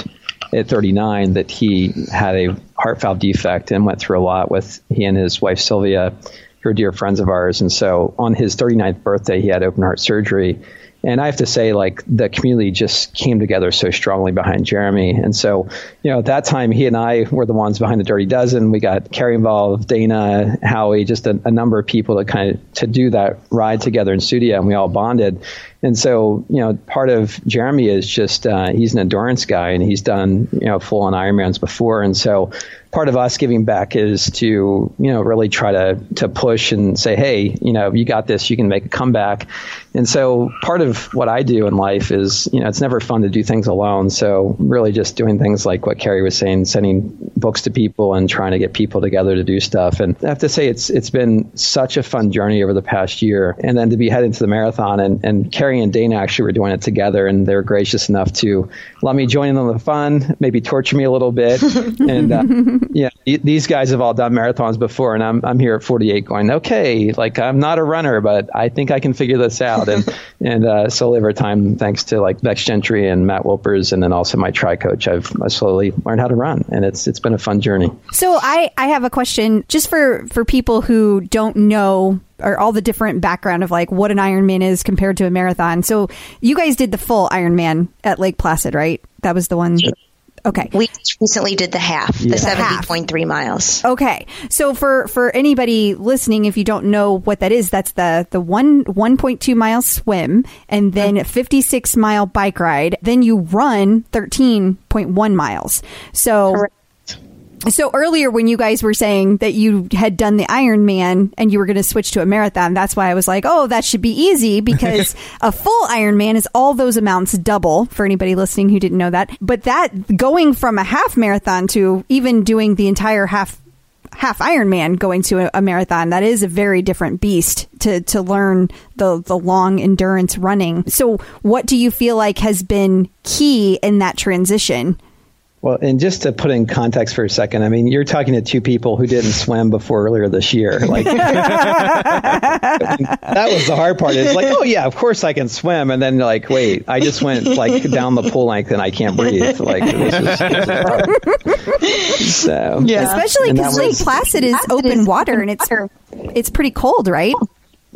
at 39 that he had a heart valve defect and went through a lot with he and his wife Sylvia, who are dear friends of ours. And so on his 39th birthday, he had open heart surgery. And I have to say, like, the community just came together so strongly behind Jeremy. And so, you know, at that time, he and I were the ones behind the Dirty Dozen. We got Keri involved, Dana, Howie, just a, a number of people to kind of to do that ride together in studio, and we all bonded. And so, you know, part of Jeremy is just uh, he's an endurance guy, and he's done you know full on Ironmans before, and so part of us giving back is to you know really try to to push and say hey you know you got this you can make a comeback and so part of what i do in life is you know it's never fun to do things alone. So really just doing things like what Keri was saying sending books to people and trying to get people together to do stuff. And i have to say it's it's been such a fun journey over the past year. And then to be heading to the marathon and, and Keri and dana actually were doing it together and they were gracious enough to let me join in on the fun maybe torture me a little bit. And uh, yeah, these guys have all done marathons before, and I'm I'm here at 48 going, okay, like I'm not a runner, but I think I can figure this out. And and uh, slowly over time, thanks to like Becs Gentry and Matt Wilpers, and then also my tri coach, I've slowly learned how to run, and it's it's been a fun journey. So I, I have a question just for, for people who don't know or all the different background of like what an Ironman is compared to a marathon. So you guys did the full Ironman at Lake Placid, right? That was the one. Okay. We just recently did the half, the half. 70.3 miles. Okay. So for for anybody listening, if you don't know what that is, that's the the one one point two mile swim and then mm-hmm. fifty six mile bike ride. Then you run thirteen point one miles. So. Correct. So earlier, when you guys were saying that you had done the Ironman and you were going to switch to a marathon, that's why I was like, "Oh, that should be easy," because a full Ironman is all those amounts double. For anybody listening who didn't know that, but that going from a half marathon to even doing the entire half half Ironman going to a, a marathon, that is a very different beast to to learn the the long endurance running. So, what do you feel like has been key in that transition? Well, and just to put in context for a second, I mean, you're talking to two people who didn't swim before earlier this year. Like that was the hard part. It's like, oh yeah, of course I can swim, and then like, wait, I just went like down the pool length and I can't breathe. Like this is, this is hard. So Especially because Lake Placid is open water and it's it's pretty cold, right?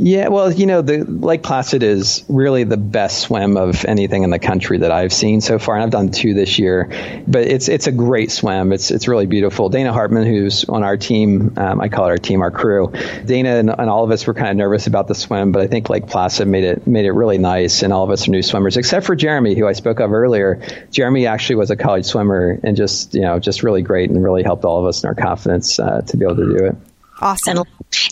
Yeah, well, you know, the Lake Placid is really the best swim of anything in the country that I've seen so far, and I've done two this year. But it's it's a great swim. It's it's really beautiful. Dana Hartman, who's on our team, um, I call it our team, our crew. Dana and, and all of us were kind of nervous about the swim, but I think Lake Placid made it made it really nice, and all of us are new swimmers, except for Jeremy, who I spoke of earlier. Jeremy actually was a college swimmer, and just you know just really great, and really helped all of us in our confidence uh, to be able to do it. Awesome.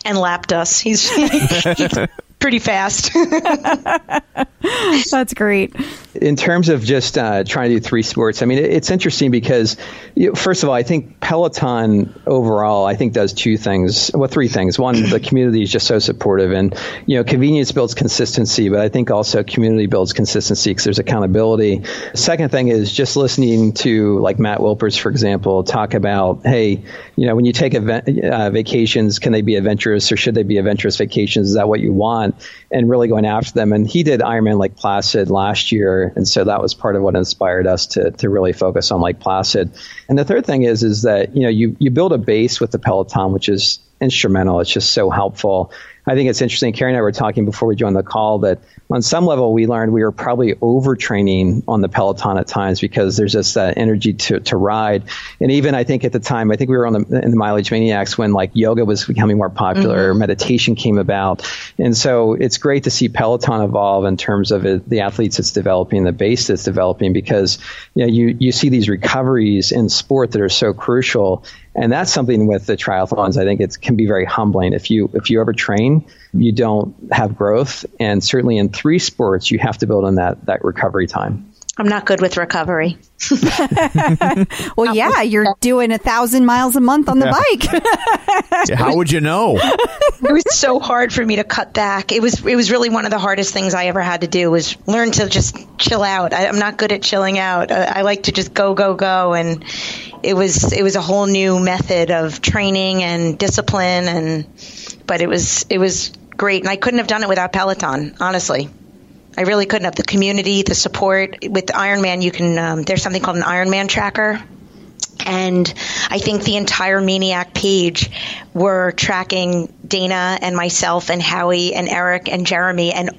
And lapped us. He's, he's pretty fast. That's great. In terms of just uh, trying to do three sports, I mean, it, it's interesting because, you know, first of all, I think Peloton overall, I think does two things. Well, three things. One, the community is just so supportive, and you know, convenience builds consistency, but I think also community builds consistency because there's accountability. Second thing is just listening to like Matt Wilpers, for example, talk about, hey, you know, when you take event, uh, vacations, can they be adventurous or should they be adventurous vacations? Is that what you want? And really going after them. And he did Ironman Lake Placid last year, and so that was part of what inspired us to to really focus on Lake Placid. And the third thing is is that you know you you build a base with the Peloton, which is instrumental. It's just so helpful. I think it's interesting. Keri and I were talking before we joined the call that on some level we learned we were probably overtraining on the Peloton at times because there's just that energy to, to ride. And even I think at the time, I think we were on the in the Mileage Maniacs when like yoga was becoming more popular, mm-hmm. meditation came about, and so it's great to see Peloton evolve in terms of it, the athletes it's developing, the base that's developing, because you know you you see these recoveries in sport that are so crucial and that's something with the triathlons i think it can be very humbling. If you if you ever train you don't have growth. And certainly in three sports you have to build on that that recovery time I'm not good with recovery. Well, yeah, you're doing a thousand miles a month on the bike. How would you know? it was so hard for me to cut back. It was it was really one of the hardest things I ever had to do was learn to just chill out. I, I'm not good at chilling out. I, I like to just go go go, and it was it was a whole new method of training and discipline, and but it was it was great, and I couldn't have done it without Peloton, honestly. I really couldn't have the community, the support with Ironman. You can um, there's something called an Ironman tracker, and I think the entire Maniac page were tracking Dana and myself and Howie and Eric and Jeremy, and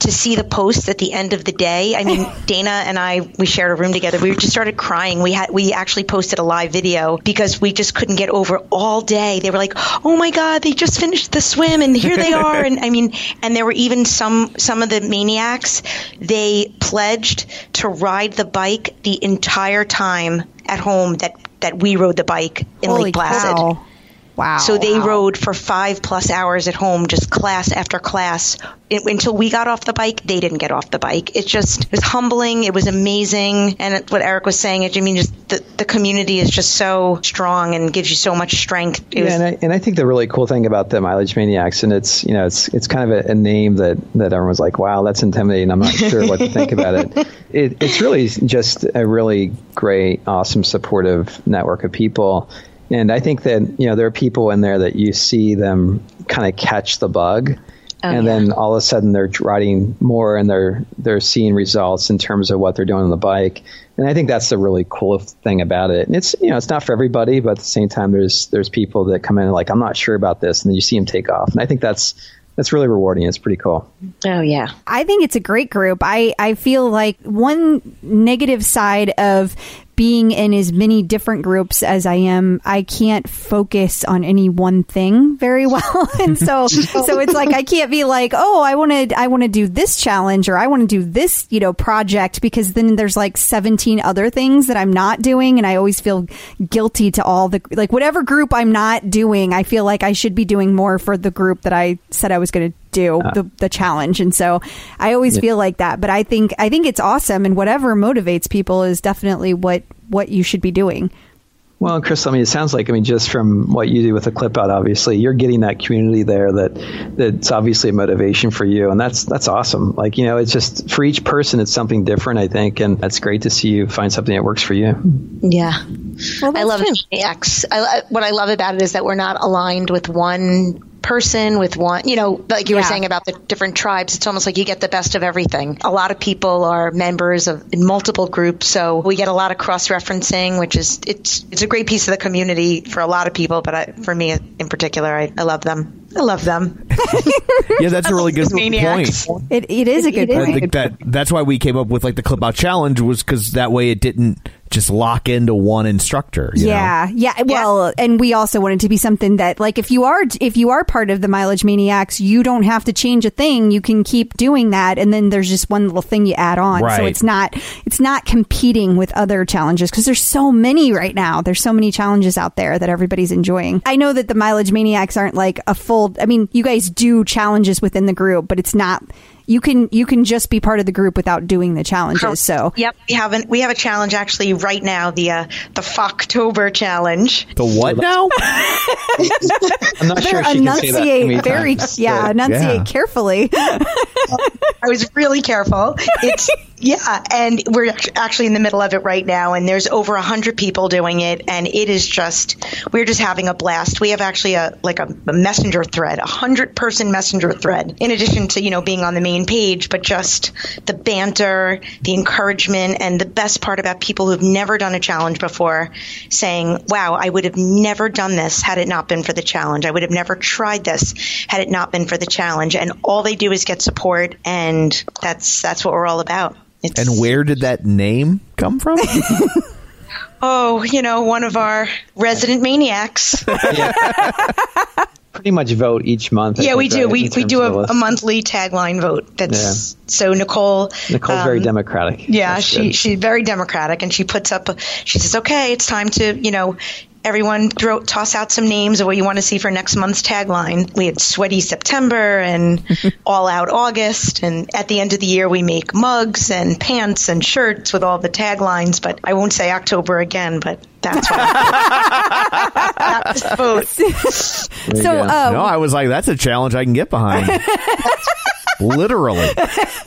to see the posts at the end of the day. I mean, Dana and I we shared a room together. We just started crying. We had we actually posted a live video because we just couldn't get over all day. They were like, "Oh my God, they just finished the swim and here they are." And I mean, and there were even some some of the maniacs. They pledged to ride the bike the entire time at home that that we rode the bike in Holy Lake Placid. cow. Wow. So they rode for five plus hours at home, just class after class. It, until we got off the bike, they didn't get off the bike. It just it was humbling. It was amazing. And it- what Eric was saying, I mean, just the, the community is just so strong and gives you so much strength. It Yeah, was, and I, and I think the really cool thing about the Mileage Maniacs, and it's you know it's it's kind of a, a name that that everyone's like, wow, that's intimidating. I'm not sure what to think about it. it. It's really just a really great, awesome, supportive network of people. And I think that you know there are people in there that you see them kind of catch the bug, oh, and yeah. then all of a sudden they're riding more and they're they're seeing results in terms of what they're doing on the bike. And I think that's the really cool thing about it. And it's you know it's not for everybody, but at the same time there's there's people that come in and like I'm not sure about this, and then you see them take off. And I think that's that's really rewarding. It's pretty cool. oh yeah. I think it's a great group. I, I feel like one negative side of being in as many different groups as I am, I can't focus on any one thing very well. and so so it's like I can't be like, "Oh, I want to I want to do this challenge or I want to do this, you know, project because then there's like 17 other things that I'm not doing and I always feel guilty to all the like whatever group I'm not doing, I feel like I should be doing more for the group that I said I was going to do uh. the, the challenge and so i always feel like that but i think i think it's awesome and whatever motivates people is definitely what what you should be doing Well, Chris, I mean, it sounds like I mean, just from what you do with the clip out, obviously, you're getting that community there that that's obviously a motivation for you, and that's that's awesome. Like you know, it's just for each person, it's something different, I think, and that's great to see you find something that works for you. Yeah. well, I love true. X. I, I- what I love about it is that we're not aligned with one person with one you know like you were saying about the different tribes it's almost like you get the best of everything a lot of people are members of in multiple groups so we get a lot of cross referencing which is it's it's a great piece of the community for a lot of people but I, for me in particular I, I love them I love them. Yeah, that's a really good maniacs. point. It, it is a good I point. think that that's why we came up with like the clip out challenge was because that way it didn't just lock into one instructor. you know? Yeah, yeah. Well, and we also want it to be something that, like, if you are if you are part of the mileage maniacs, you don't have to change a thing. You can keep doing that, and then there's just one little thing you add on. So it's not it's not competing with other challenges because there's so many right now. There's so many challenges out there that everybody's enjoying. I know that the mileage maniacs aren't like a full. I mean, you guys do challenges within the group, but it's not. You can you can just be part of the group without doing the challenges. So Yep, we have an, we have a challenge actually right now the uh, the Focktober challenge. The what now? I'm not sure if she can say that. very times. yeah enunciate Yeah. carefully. I was really careful. It's yeah, and we're actually in the middle of it right now, and there's over a hundred people doing it, and it is just we're just having a blast. We have actually a like a, a messenger thread, a hundred person messenger thread, in addition to you know being on the main page, but just the banter, the encouragement, and the best part about people who've never done a challenge before, saying, "Wow, I would have never done this had it not been for the challenge. I would have never tried this had it not been for the challenge." And all they do is get support, and that's that's what we're all about. It's, and where did that name come from? Oh, you know, one of our resident maniacs. Pretty much vote each month. Yeah, we do. right, We we do a, a monthly tagline vote. That's so Nicole. Nicole's very um, democratic. Yeah, That's she good. she's very democratic, and she puts up. She says, "Okay, it's time to you know." Everyone throw toss out some names of what you want to see for next month's tagline. We had sweaty September and all out August, and at the end of the year we make mugs and pants and shirts with all the taglines. But I won't say October again. But that's what that was the vote. There you so go. uh, no, I was like, that's a challenge I can get behind. Literally.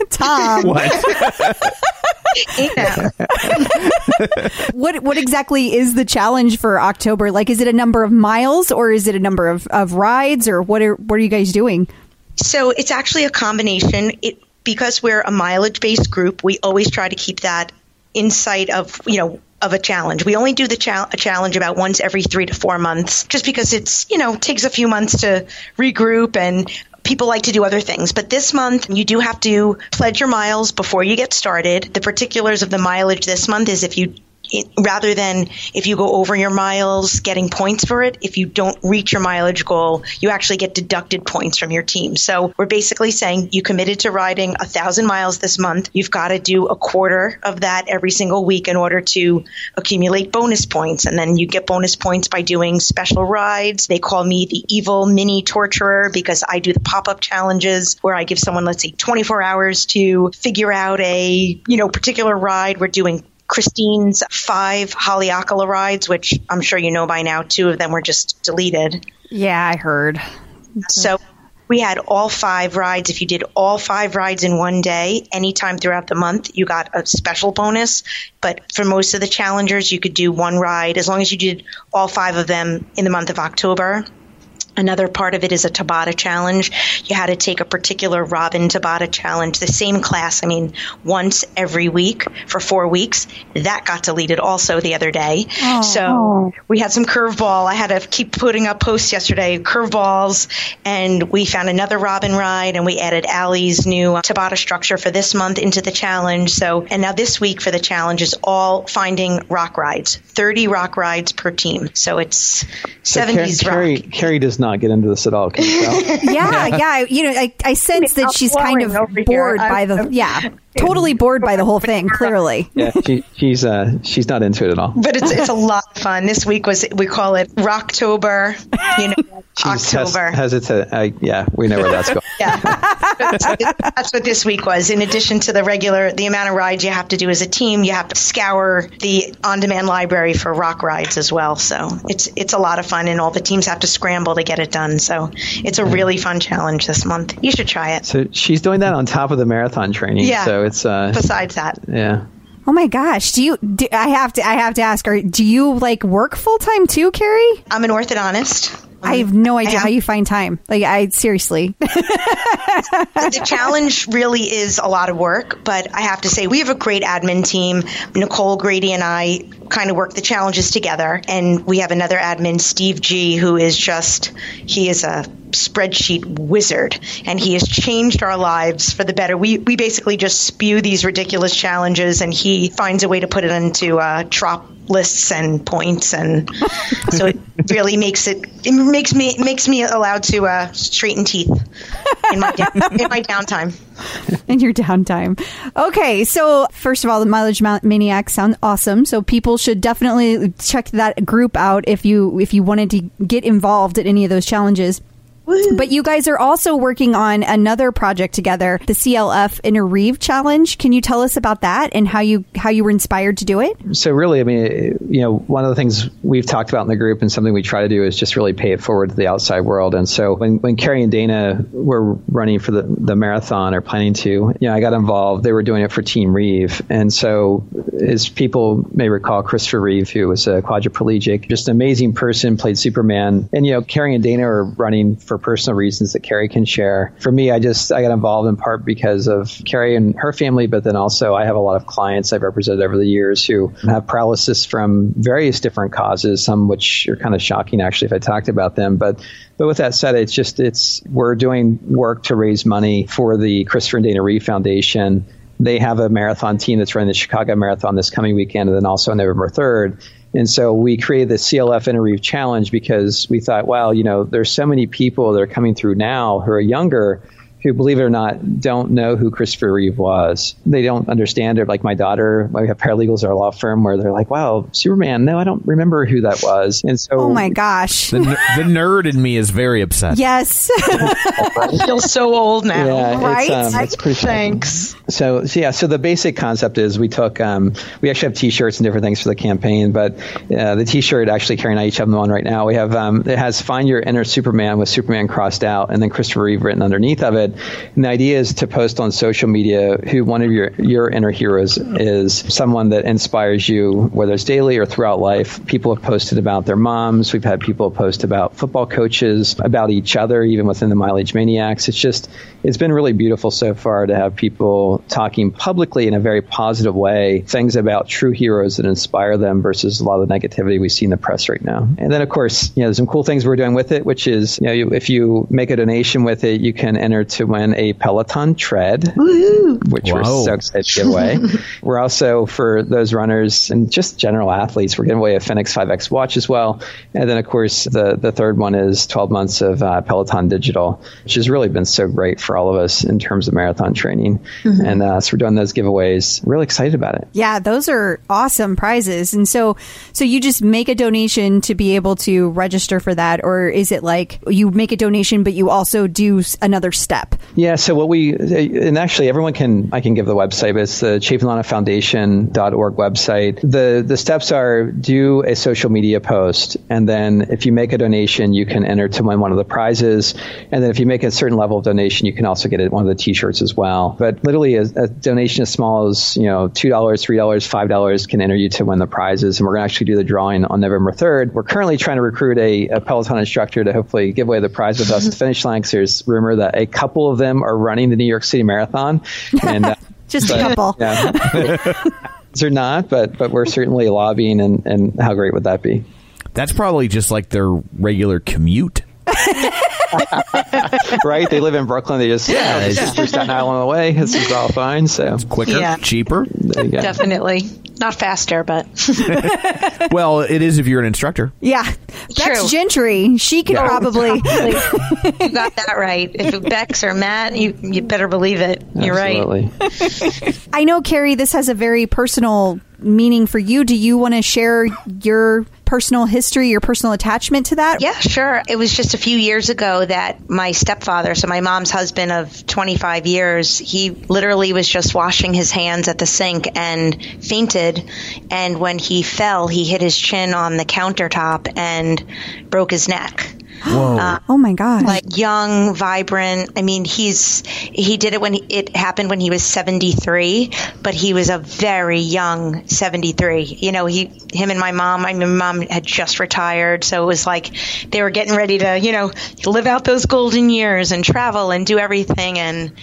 Tom, What? What what exactly is the challenge for October? Like, is it a number of miles or is it a number of, of rides or what are what are you guys doing? So it's actually a combination. It because we're a mileage based group, we always try to keep that in sight of you know of a challenge. We only do the chal- a challenge about once every three to four months, just because it's you know takes a few months to regroup and. People like to do other things, but this month you do have to pledge your miles before you get started. The particulars of the mileage this month is if you it, rather than if you go over your miles getting points for it if you don't reach your mileage goal you actually get deducted points from your team. So we're basically saying you committed to riding a thousand miles this month. You've got to do a quarter of that every single week in order to accumulate bonus points. And then you get bonus points by doing special rides. They call me the evil mini torturer because i do the pop-up challenges where i give someone let's say 24 hours to figure out a you know particular ride. We're doing Christine's five Haleakala rides, which I'm sure you know by now. Two of them were just deleted. Yeah, I heard. So we had all five rides. If you did all five rides in one day, anytime throughout the month, you got a special bonus. But for most of the challengers, you could do one ride as long as you did all five of them in the month of October. Another part of it is a Tabata challenge. You had to take a particular Robin Tabata challenge, the same class, I mean, once every week for four weeks. That got deleted also the other day. So oh. we had some curveball. I had to keep putting up posts yesterday, curveballs, and we found another Robin ride and we added Ally's new Tabata structure for this month into the challenge. So, and now this week for the challenge is all finding rock rides, 30 rock rides per team. So it's So 70s rock. Keri, Keri does not get into this at all. Can you tell? Yeah, yeah. You know, I, I sense that she's kind of Flowing here. bored I'm- by the yeah, totally bored by the whole thing. Clearly, yeah, she, she's uh, she's not into it at all. but it's it's a lot of fun. This week was we call it Rocktober, you know, She's October. Hes- hesitant. Uh, yeah, we know where that's going. yeah, that's what, that's what this week was. In addition to the regular, the amount of rides you have to do as a team, you have to scour the on-demand library for rock rides as well. So it's it's a lot of fun, and all the teams have to scramble to get it done. So it's a really fun challenge this month. You should try it. So she's doing that on top of the marathon training. Yeah. So it's uh, Besides that, yeah. oh my gosh, do you? Do, I have to. I have to ask. Are, do you like work full time too, Keri? I'm an orthodontist. I have no idea have- how you find time. Like, I seriously. the challenge really is a lot of work, but I have to say we have a great admin team. Nicole Grady and I kind of work the challenges together, and we have another admin, Steve G, who is just he is a spreadsheet wizard, and he has changed our lives for the better. We we basically just spew these ridiculous challenges, and he finds a way to put it into uh, trop lists and points, and so it really makes it it makes me makes me allowed to uh, straighten teeth in my in my downtime. in your downtime. Okay, so first of all, the Mileage Ma- Maniacs sound awesome. So people should definitely check that group out if you if you wanted to get involved at any of those challenges. But you guys are also working on another project together, the CLF Inner Reeve Challenge. Can you tell us about that and how you how you were inspired to do it? So really, I mean, you know, one of the things we've talked about in the group and something we try to do is just really pay it forward to the outside world. And so when, when Keri and Dana were running for the, the marathon or planning to, you know, I got involved. They were doing it for Team Reeve. And so as people may recall, Christopher Reeve, who was a quadriplegic, just an amazing person, played Superman. And, you know, Keri and Dana are running for personal reasons that Keri can share. For me, I just, I got involved in part because of Keri and her family, but then also I have a lot of clients I've represented over the years who have paralysis from various different causes, some which are kind of shocking actually if I talked about them. But but with that said, it's just it's we're doing work to raise money for the Christopher and Dana Reeve Foundation. They have a marathon team that's running the Chicago Marathon this coming weekend, and then also on November third. And so we created the CLF Inner Reeve Challenge because we thought, wow, you know, there's so many people that are coming through now who are younger who, believe it or not, don't know who Christopher Reeve was. They don't understand it. Like my daughter, we have paralegals at our law firm where they're like, wow, Superman, no, I don't remember who that was. And so, Oh my gosh. The, the nerd in me is very upset. Yes. I feel so old now. Yeah, Right? It's, um, it's pretty Thanks. So, so yeah, so the basic concept is we took, um, we actually have T-shirts and different things for the campaign, but uh, the T-shirt actually carrying I each have them on right now. We have um, it has "Find Your Inner Superman" with Superman crossed out, and then Christopher Reeve written underneath of it. And the idea is to post on social media who one of your your inner heroes is, someone that inspires you, whether it's daily or throughout life. People have posted about their moms. We've had people post about football coaches, about each other, even within the Mileage Maniacs. It's just it's been really beautiful so far to have people talking publicly in a very positive way things about true heroes that inspire them versus a lot of the negativity we see in the press right now. And then, of course, you know, there's some cool things we're doing with it, which is, you know, if you make a donation with it, you can enter to win a Peloton tread, which we're so excited to give away. we're also, for those runners and just general athletes, we're giving away a Fenix 5X watch as well. And then, of course, the, the third one is 12 months of uh, Peloton Digital, which has really been so great for all of us in terms of marathon training. And uh, so we're doing those giveaways. Really excited about it. Yeah, those are awesome prizes. And so so you just make a donation to be able to register for that or is it like you make a donation but you also do another step? Yeah, so what we, and actually everyone can, I can give the website, but it's the chaffinluhanafoundation.org website. The, the steps are do a social media post, and then if you make a donation, you can enter to win one of the prizes. And then if you make a certain level of donation, you can also get one of the t-shirts as well. But literally a, a donation as small as, you know, $2, $3, $5 can enter you to win the prizes. And we're going to actually do the drawing on November 3rd. We're currently trying to recruit a, a Peloton instructor to hopefully give away the prize with us at the finish line. 'cause there's rumor that a couple of them are running the New York City Marathon. And uh, Just a couple. Yeah. They're not, but but we're certainly lobbying, and, and how great would that be? That's probably just like their regular commute. right? They live in Brooklyn. They just yeah, it's- just through Staten Island away. This is all fine. So Quicker, Yeah. cheaper. there you go. Definitely. Not faster, but Well, it is if you're an instructor. Yeah. Becs True. Gentry, she could probably you got that right. If it's Becs or Matt, you you better believe it. You're right. I know Keri this has a very personal meaning for you. Do you want to share your personal history, your personal attachment to that? Yeah, sure. It was just a few years ago that my stepfather, so my mom's husband of 25 years, he literally was just washing his hands at the sink and fainted. And when he fell, he hit his chin on the countertop and broke his neck. Whoa. Uh, oh my gosh. Like young, vibrant. I mean, he's he did it when he, it happened when he was 73, but he was a very young 73. You know, he him and my mom, I my mom had just retired, so it was like they were getting ready to, you know, live out those golden years and travel and do everything and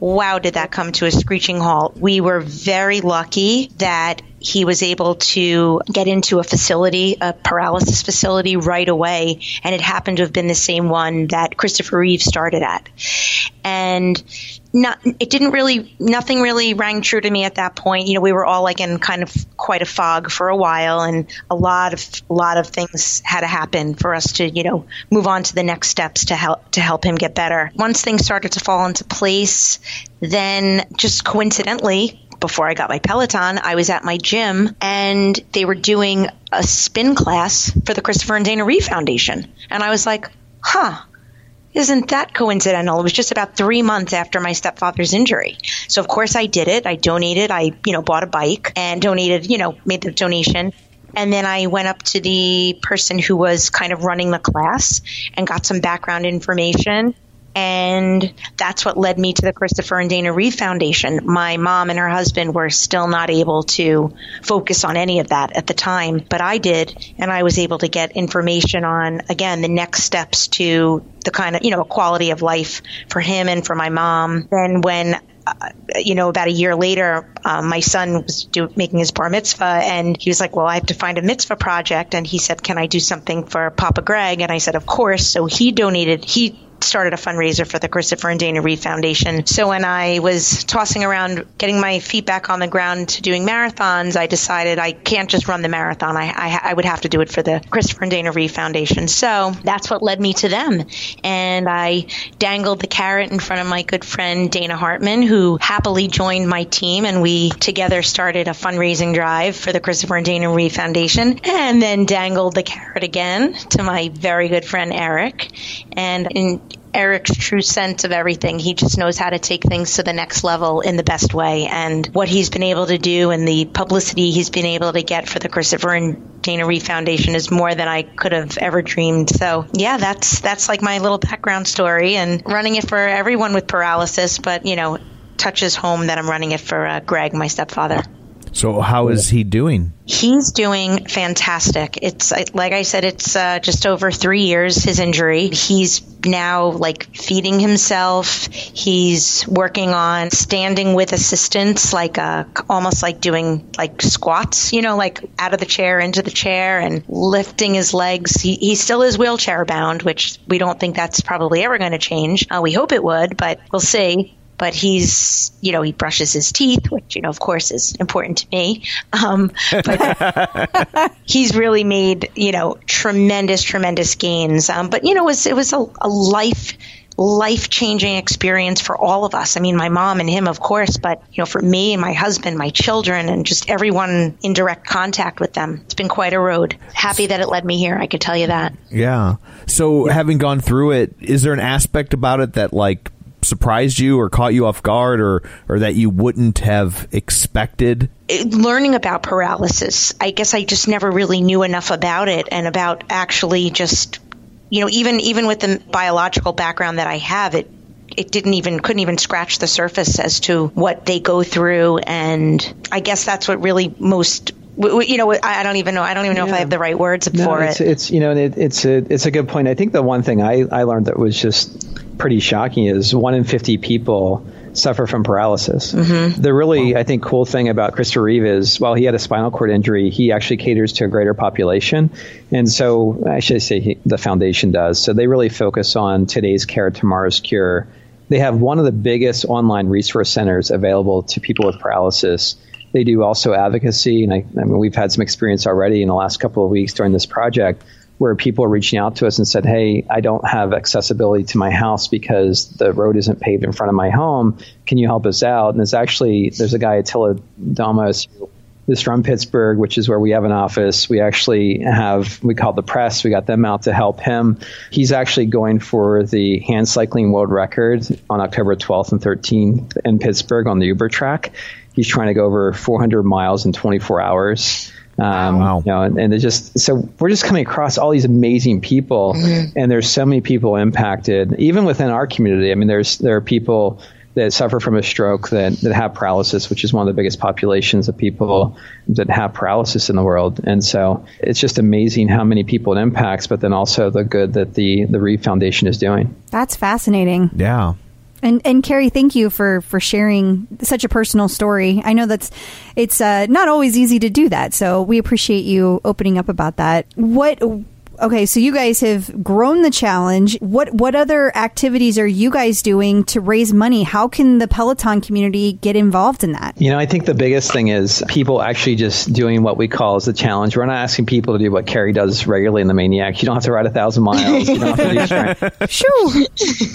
wow, did that come to a screeching halt. We were very lucky that he was able to get into a facility, a paralysis facility right away. And it happened to have been the same one that Christopher Reeve started at. And not, it didn't really, nothing really rang true to me at that point. You know, we were all like in kind of quite a fog for a while and a lot of, a lot of things had to happen for us to, you know, move on to the next steps to help, to help him get better. Once things started to fall into place, then just coincidentally, before I got my Peloton, I was at my gym and they were doing a spin class for the Christopher and Dana Reeve Foundation. And I was like, huh, isn't that coincidental? It was just about three months after my stepfather's injury. So of course I did it. I donated. I, you know, bought a bike and donated, you know, made the donation. And then I went up to the person who was kind of running the class and got some background information. And that's what led me to the Christopher and Dana Reeve Foundation. My mom and her husband were still not able to focus on any of that at the time, but I did. And I was able to get information on, again, the next steps to the kind of, you know, quality of life for him and for my mom. Then when uh, you know, about a year later, um, my son was do, making his bar mitzvah, and he was like, "Well, I have to find a mitzvah project." And he said, "Can I do something for Papa Greg?" And I said, "Of course." So he donated. He started a fundraiser for the Christopher and Dana Reeve Foundation. So when I was tossing around, getting my feet back on the ground to doing marathons, I decided I can't just run the marathon. I, I, I would have to do it for the Christopher and Dana Reeve Foundation. So that's what led me to them. And I dangled the carrot in front of my good friend Dana Hartman, who happily joined my team. And we together started a fundraising drive for the Christopher and Dana Reeve Foundation and then dangled the carrot again to my very good friend Eric. And in Eric's true sense of everything. He just knows how to take things to the next level in the best way. And what he's been able to do and the publicity he's been able to get for the Christopher and Dana Reeve Foundation is more than I could have ever dreamed. So yeah, that's that's like my little background story and running it for everyone with paralysis, but you know, touches home that I'm running it for uh, Greg, my stepfather. So how is he doing? He's doing fantastic. It's like I said, it's uh, just over three years his injury. He's now like feeding himself. He's working on standing with assistance, like uh, almost like doing like squats, you know, like out of the chair into the chair and lifting his legs. He, he still is wheelchair bound, which we don't think that's probably ever going to change. Uh, we hope it would, but we'll see but he's, you know, he brushes his teeth, which, you know, of course is important to me. Um, but he's really made, you know, tremendous, tremendous gains. Um, but, you know, it was, it was a, a life, life changing experience for all of us. I mean, my mom and him, of course, but, you know, for me and my husband, my children, and just everyone in direct contact with them, it's been quite a road. Happy that it led me here. I could tell you that. Yeah. So, having gone through it, is there an aspect about it that, like, surprised you or caught you off guard or or that you wouldn't have expected? Learning about paralysis i guess i just never really knew enough about it and about actually just you know even even with the biological background that i have it it didn't even couldn't even scratch the surface as to what they go through. And i guess that's what really most you know, I don't even know. I don't even know yeah. if I have the right words no, for it's, it. It's you know, it, it's a it's a good point. I think the one thing I I learned that was just pretty shocking is one in fifty people suffer from paralysis. Mm-hmm. The really, I think, cool thing about Christopher Reeve is while he had a spinal cord injury, he actually caters to a greater population. And so, I should say he, the foundation does. So they really focus on today's care, tomorrow's cure. They have one of the biggest online resource centers available to people with paralysis they do also advocacy, and I, I mean, we've had some experience already in the last couple of weeks during this project where people are reaching out to us and said, "Hey, I don't have accessibility to my house because the road isn't paved in front of my home. Can you help us out?" And it's actually there's a guy Attila Domos is from Pittsburgh, which is where we have an office. We actually have we call the press. We got them out to help him. He's actually going for the hand cycling world record on October 12th and 13th in Pittsburgh on the Uber track he's trying to go over 400 miles in 24 hours. Um, wow. You know, and, and just so we're just coming across all these amazing people, mm-hmm. and there's so many people impacted, even within our community. I mean, there's there are people that suffer from a stroke that, that have paralysis, which is one of the biggest populations of people that have paralysis in the world. And so it's just amazing how many people it impacts, but then also the good that the the Reeve Foundation is doing. That's fascinating. Yeah. And and Keri, thank you for for sharing such a personal story. I know that's it's uh, not always easy to do that, so we appreciate you opening up about that. What Okay, so you guys have grown the challenge. What what other activities are you guys doing to raise money? How can the Peloton community get involved in that? You know, I think the biggest thing is people actually just doing what we call as the challenge. We're not asking people to do what Keri does regularly in the Maniac. You don't have to ride a thousand miles. You don't have to do. Shoo.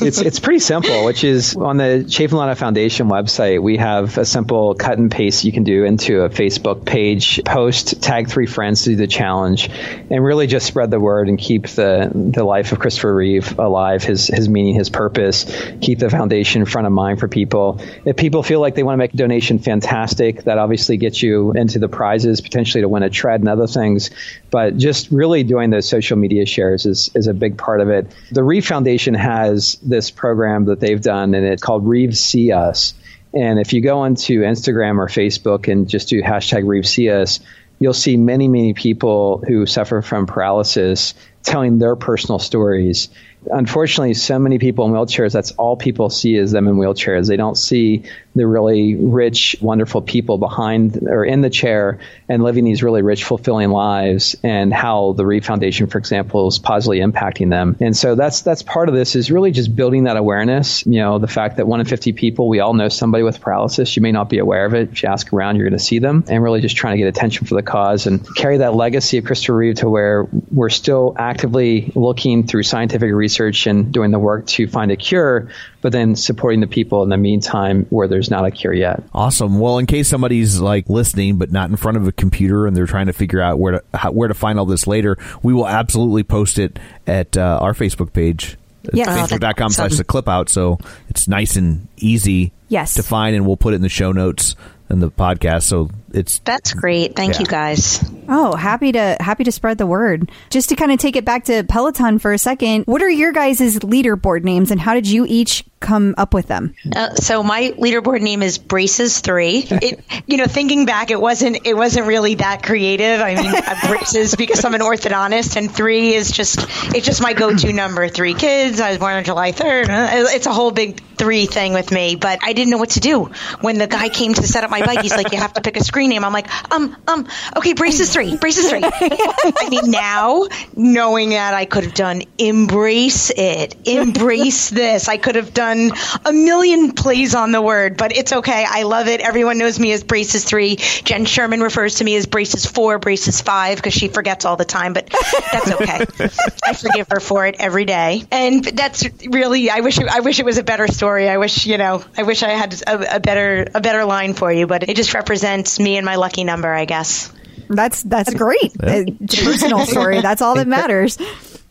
it's it's pretty simple, which is on the Chaffin Foundation website, we have a simple cut and paste you can do into a Facebook page, post, tag three friends to do the challenge, and really just spread the word and keep the the life of Christopher Reeve alive, his his meaning, his purpose, keep the foundation front of mind for people. If people feel like they want to make a donation, fantastic. That obviously gets you into the prizes, potentially to win a tread and other things. But just really doing those social media shares is is a big part of it. The Reeve Foundation has this program that they've done, and it's called Reeve See Us. And if you go onto Instagram or Facebook and just do hashtag Reeve See Us, you'll see many, many people who suffer from paralysis telling their personal stories unfortunately, so many people in wheelchairs, that's all people see is them in wheelchairs. They don't see the really rich, wonderful people behind or in the chair and living these really rich, fulfilling lives and how the Reeve Foundation, for example, is positively impacting them. And so that's, that's part of this is really just building that awareness. You know, the fact that one in 50 people, we all know somebody with paralysis. You may not be aware of it. If you ask around, you're going to see them and really just trying to get attention for the cause and carry that legacy of Christopher Reeve to where we're still actively looking through scientific research and doing the work to find a cure, but then supporting the people in the meantime where there's not a cure yet. Awesome. Well, in case somebody's like listening but not in front of a computer and they're trying to figure out where to how, where to find all this later, we will absolutely post it at uh, our Facebook page. Yes. Facebook.com slash the clip out. So it's nice and easy yes. to find, and we'll put it in the show notes and the podcast. So it's that's great. Thank yeah. you guys. Oh, happy to happy to spread the word. Just to kind of take it back to Peloton for a second. What are your guys' leaderboard names, and how did you each come up with them? Uh, so my leaderboard name is Braces Three. It, you know, thinking back, it wasn't it wasn't really that creative. I mean, braces because I'm an orthodontist, and three is just it's just my go-to number. Three kids. I was born on July 3rd. Uh, it's a whole big three thing with me, but I didn't know what to do when the guy came to set up my bike. He's like, "You have to pick a screen name." I'm like, "Um, um, okay, braces three, braces three. I mean, now knowing that I could have done embrace it, embrace this. I could have done a million plays on the word, but it's okay. I love it. Everyone knows me as Braces 3. Jen Sherman refers to me as Braces 4, Braces 5 because she forgets all the time, but that's okay. I forgive her for it every day. And that's really I wish it, I wish it was a better story. I wish, you know, I wish I had a, a better a better line for you, but it just represents me and my lucky number, I guess. That's that's great. It's a personal story. That's all that matters.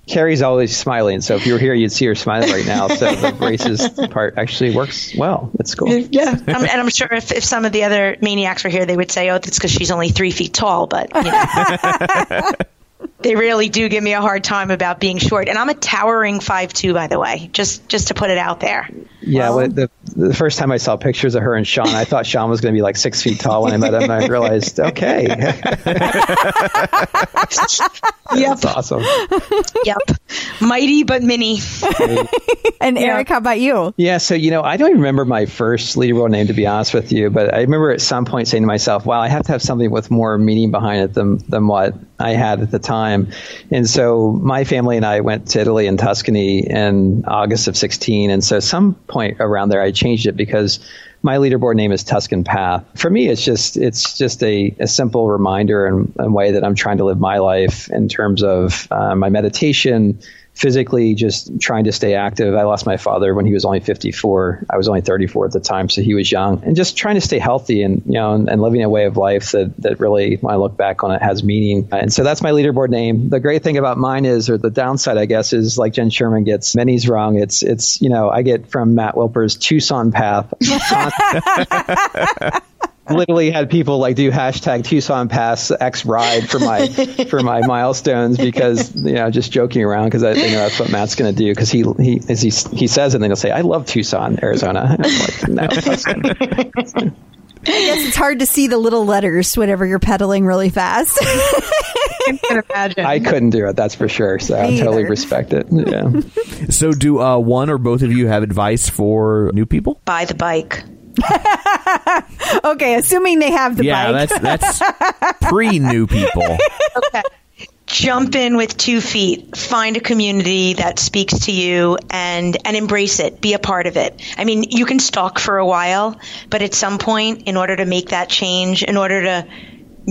Keri's always smiling, so if you were here, you'd see her smiling right now. So the braces part actually works well. It's cool. Yeah, I'm, and I'm sure if, if some of the other maniacs were here, they would say, "Oh, it's because she's only three feet tall." But you know. they really do give me a hard time about being short. And I'm a towering five two, by the way, just just to put it out there. Yeah, well, the, the first time I saw pictures of her and Sean, I thought Sean was going to be like six feet tall when I met him. and I realized, okay, yep, That's awesome. Yep, mighty but mini. and yeah. Eric, how about you? Yeah, so you know, I don't even remember my first leaderboard name to be honest with you, but I remember at some point saying to myself, "Wow, I have to have something with more meaning behind it than than what I had at the time." And so my family and I went to Italy and Tuscany in August of 16, and so some point around there I changed it because my leaderboard name is Tuscan Path. For me, it's just it's just a, a simple reminder and, way that I'm trying to live my life in terms of uh, my meditation, physically just trying to stay active. I lost my father when he was only 54. I was only 34 at the time, so he was young, and just trying to stay healthy and you know and, and living a way of life that that really, when I look back on it, has meaning. And so that's my leaderboard name. The great thing about mine is, or the downside, I guess, is like Jen Sherman gets many's wrong. It's it's you know I get from Matt Wilpers Tucson path. literally had people like do hashtag Tucson Pass X ride for my for my milestones because you know just joking around because I think that's what Matt's going to do because he he as he he says and then he'll say I love Tucson Arizona. like, no, I guess it's hard to see the little letters whenever you're pedaling really fast. can imagine. I couldn't do it, that's for sure. So I totally either. respect it. Yeah. So, do uh, one or both of you have advice for new people? Buy the bike. Okay, assuming they have the yeah, bike. that's that's pre new people. Okay. Jump in with two feet. Find a community that speaks to you and and embrace it. Be a part of it. I mean, you can stalk for a while, but at some point, in order to make that change, in order to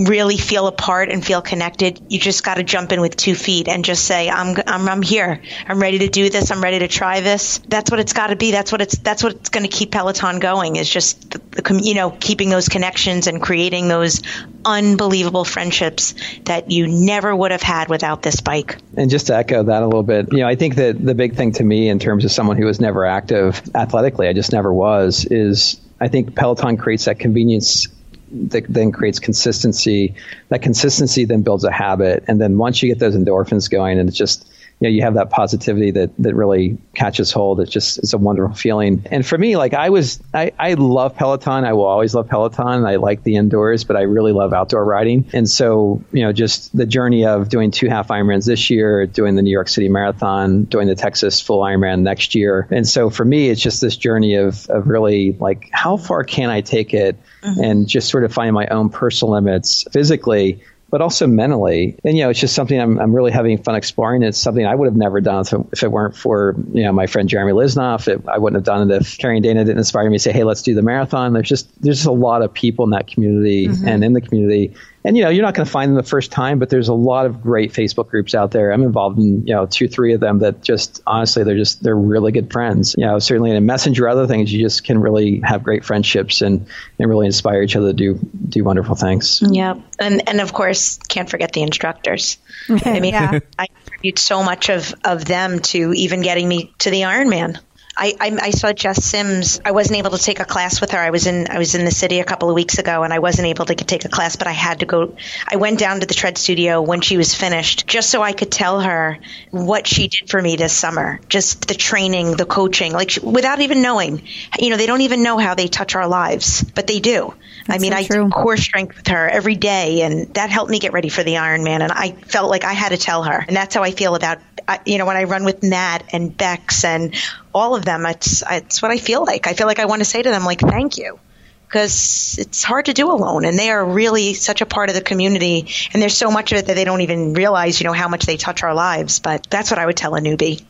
really feel a part and feel connected, you just got to jump in with two feet and just say, "I'm I'm I'm here. I'm ready to do this. I'm ready to try this." That's what it's got to be. That's what it's that's what's going to keep Peloton going. Is just the, the you know keeping those connections and creating those unbelievable friendships that you never would have had without this bike. And just to echo that a little bit, you know, I think that the big thing to me in terms of someone who was never active athletically, I just never was, is I think Peloton creates that convenience that then creates consistency. That consistency then builds a habit. And then once you get those endorphins going and it's just, you know, you have that positivity that, that really catches hold. It's just, it's a wonderful feeling. And for me, like I was, I, I love Peloton. I will always love Peloton. I like the indoors, but I really love outdoor riding. And so, you know, just the journey of doing two half Ironmans this year, doing the New York City Marathon, doing the Texas full Ironman next year. And so for me, it's just this journey of, of really like, how far can I take it mm-hmm. and just sort of find my own personal limits physically but also mentally. And, you know, it's just something I'm, I'm really having fun exploring. It's something I would have never done if it, if it weren't for, you know, my friend Jeremy Lisnoff. It, I wouldn't have done it if Keri and Dana didn't inspire me to say, hey, let's do the marathon. There's just, there's just a lot of people in that community mm-hmm. and in the community. And, you know, you're not going to find them the first time, but there's a lot of great Facebook groups out there. I'm involved in, you know, two, three of them that just, honestly, they're just, they're really good friends. You know, certainly in a messenger, other things, you just can really have great friendships and, and really inspire each other to do, do wonderful things. Mm-hmm. yeah And and of course, can't forget the instructors. I mean, Yeah. I attribute so much of, of them to even getting me to the Ironman. I, I I saw Jess Sims. I wasn't able to take a class with her. I was in I was in the city a couple of weeks ago, and I wasn't able to take a class. But I had to go. I went down to the tread studio when she was finished, just so I could tell her what she did for me this summer. Just the training, the coaching, like she, without even knowing. You know, they don't even know how they touch our lives, but they do. I mean, so I true. did core strength with her every day, and that helped me get ready for the Ironman. And I felt like I had to tell her, and that's how I feel about I- you know when I run with Nat and Becs and all of them. It's it's what I feel like. I feel like I want to say to them like thank you. Because it's hard to do alone, and they are really such a part of the community. And there's so much of it that they don't even realize, you know, how much they touch our lives. But that's what I would tell a newbie.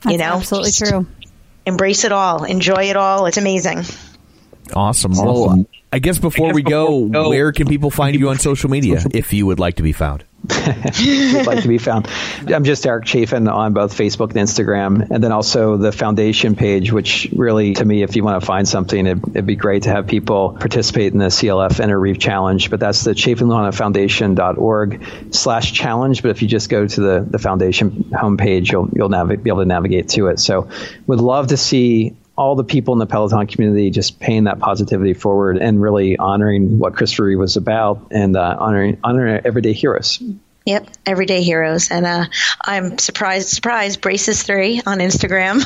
That's you know, absolutely Just true. Embrace it all, enjoy it all. It's amazing. Awesome. Well, I guess before we go, where can people find you on social media if you would like to be found? Would like to be found. I'm just Eric Chaffin on both Facebook and Instagram, and then also the foundation page, which really, to me, if you want to find something, it, it'd be great to have people participate in the CLF Inner Reeve Challenge. But that's the chaffinluhanafoundation.org slash challenge. But if you just go to the, the foundation homepage, you'll, you'll nav- be able to navigate to it. So would love to see all the people in the Peloton community just paying that positivity forward and really honoring what Christopher Reeve was about and uh, honoring honoring everyday heroes. Yep, everyday heroes, and uh, I'm surprised, surprised. Braces three on Instagram,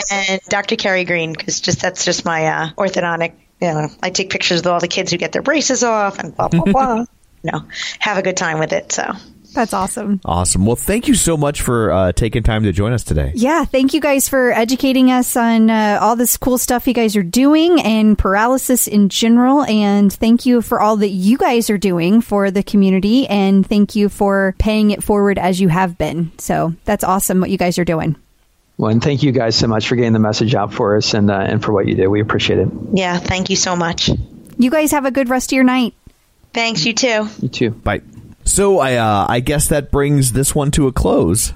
and Dr. Keri Greene because just that's just my uh, orthodontic. You know, I take pictures of all the kids who get their braces off and blah blah blah. you know, have a good time with it. So That's awesome. Awesome. Well, thank you so much for uh, taking time to join us today. Yeah, thank you guys for educating us on uh, all this cool stuff you guys are doing and paralysis in general. And thank you for all that you guys are doing for the community. And thank you for paying it forward as you have been. So that's awesome what you guys are doing. Well, and thank you guys so much for getting the message out for us and uh, and for what you do. We appreciate it. yeah, thank you so much. You guys have a good rest of your night. Thanks, you too. You too. Bye. So I uh, I guess that brings this one to a close.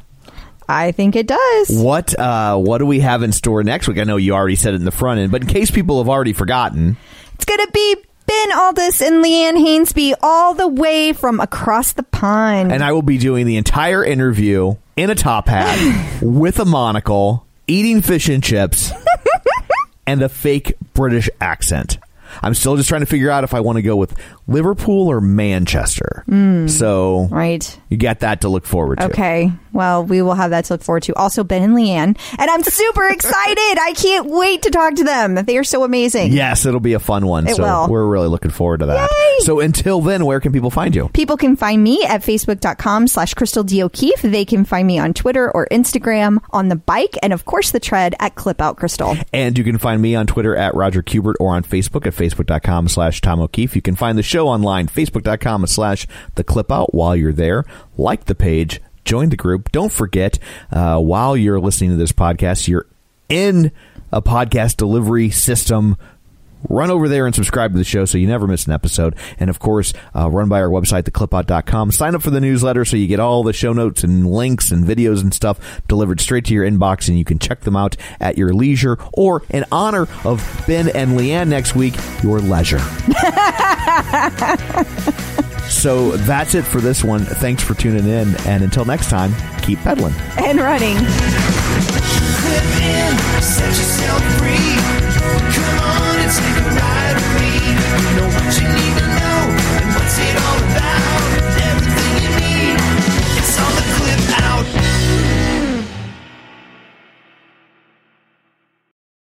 I think it does. What uh, what do we have in store next week? I know you already said it in the front end, but in case people have already forgotten, It's going to be Ben Alldis and Leanne Hainsby all the way from across the pond. and I will be doing the entire interview in a top hat with a monocle, eating fish and chips, and a fake British accent. I'm still just trying to figure out if I want to go with Liverpool or Manchester. Hmm. So Right. You got that to look forward to. Okay. Well, we will have that to look forward to. Also, Ben and Leanne. And I'm super excited. I can't wait to talk to them. They are so amazing. Yes, it'll be a fun one. It so will. we're really looking forward to that. Yay! So until then, where can people find you? People can find me at facebook.com slash Crystal D. O'Keefe. They can find me on Twitter or Instagram on the bike and, of course, the tread at Clip Out Crystal. And you can find me on Twitter at Roger Kubert or on Facebook at facebook.com slash Tom O'Keefe. You can find the show online, facebook.com slash the clip out while you're there. Like the page, join the group. Don't forget, uh, while you're listening to this podcast, you're in a podcast delivery system. Run over there and subscribe to the show so you never miss an episode. And of course, uh, run by our website, theclipout.com. Sign up for the newsletter so you get all the show notes and links and videos and stuff delivered straight to your inbox and you can check them out at your leisure or in honor of Ben and Leanne next week, your leisure. so that's it for this one. Thanks for tuning in. And until next time, keep pedaling. And running.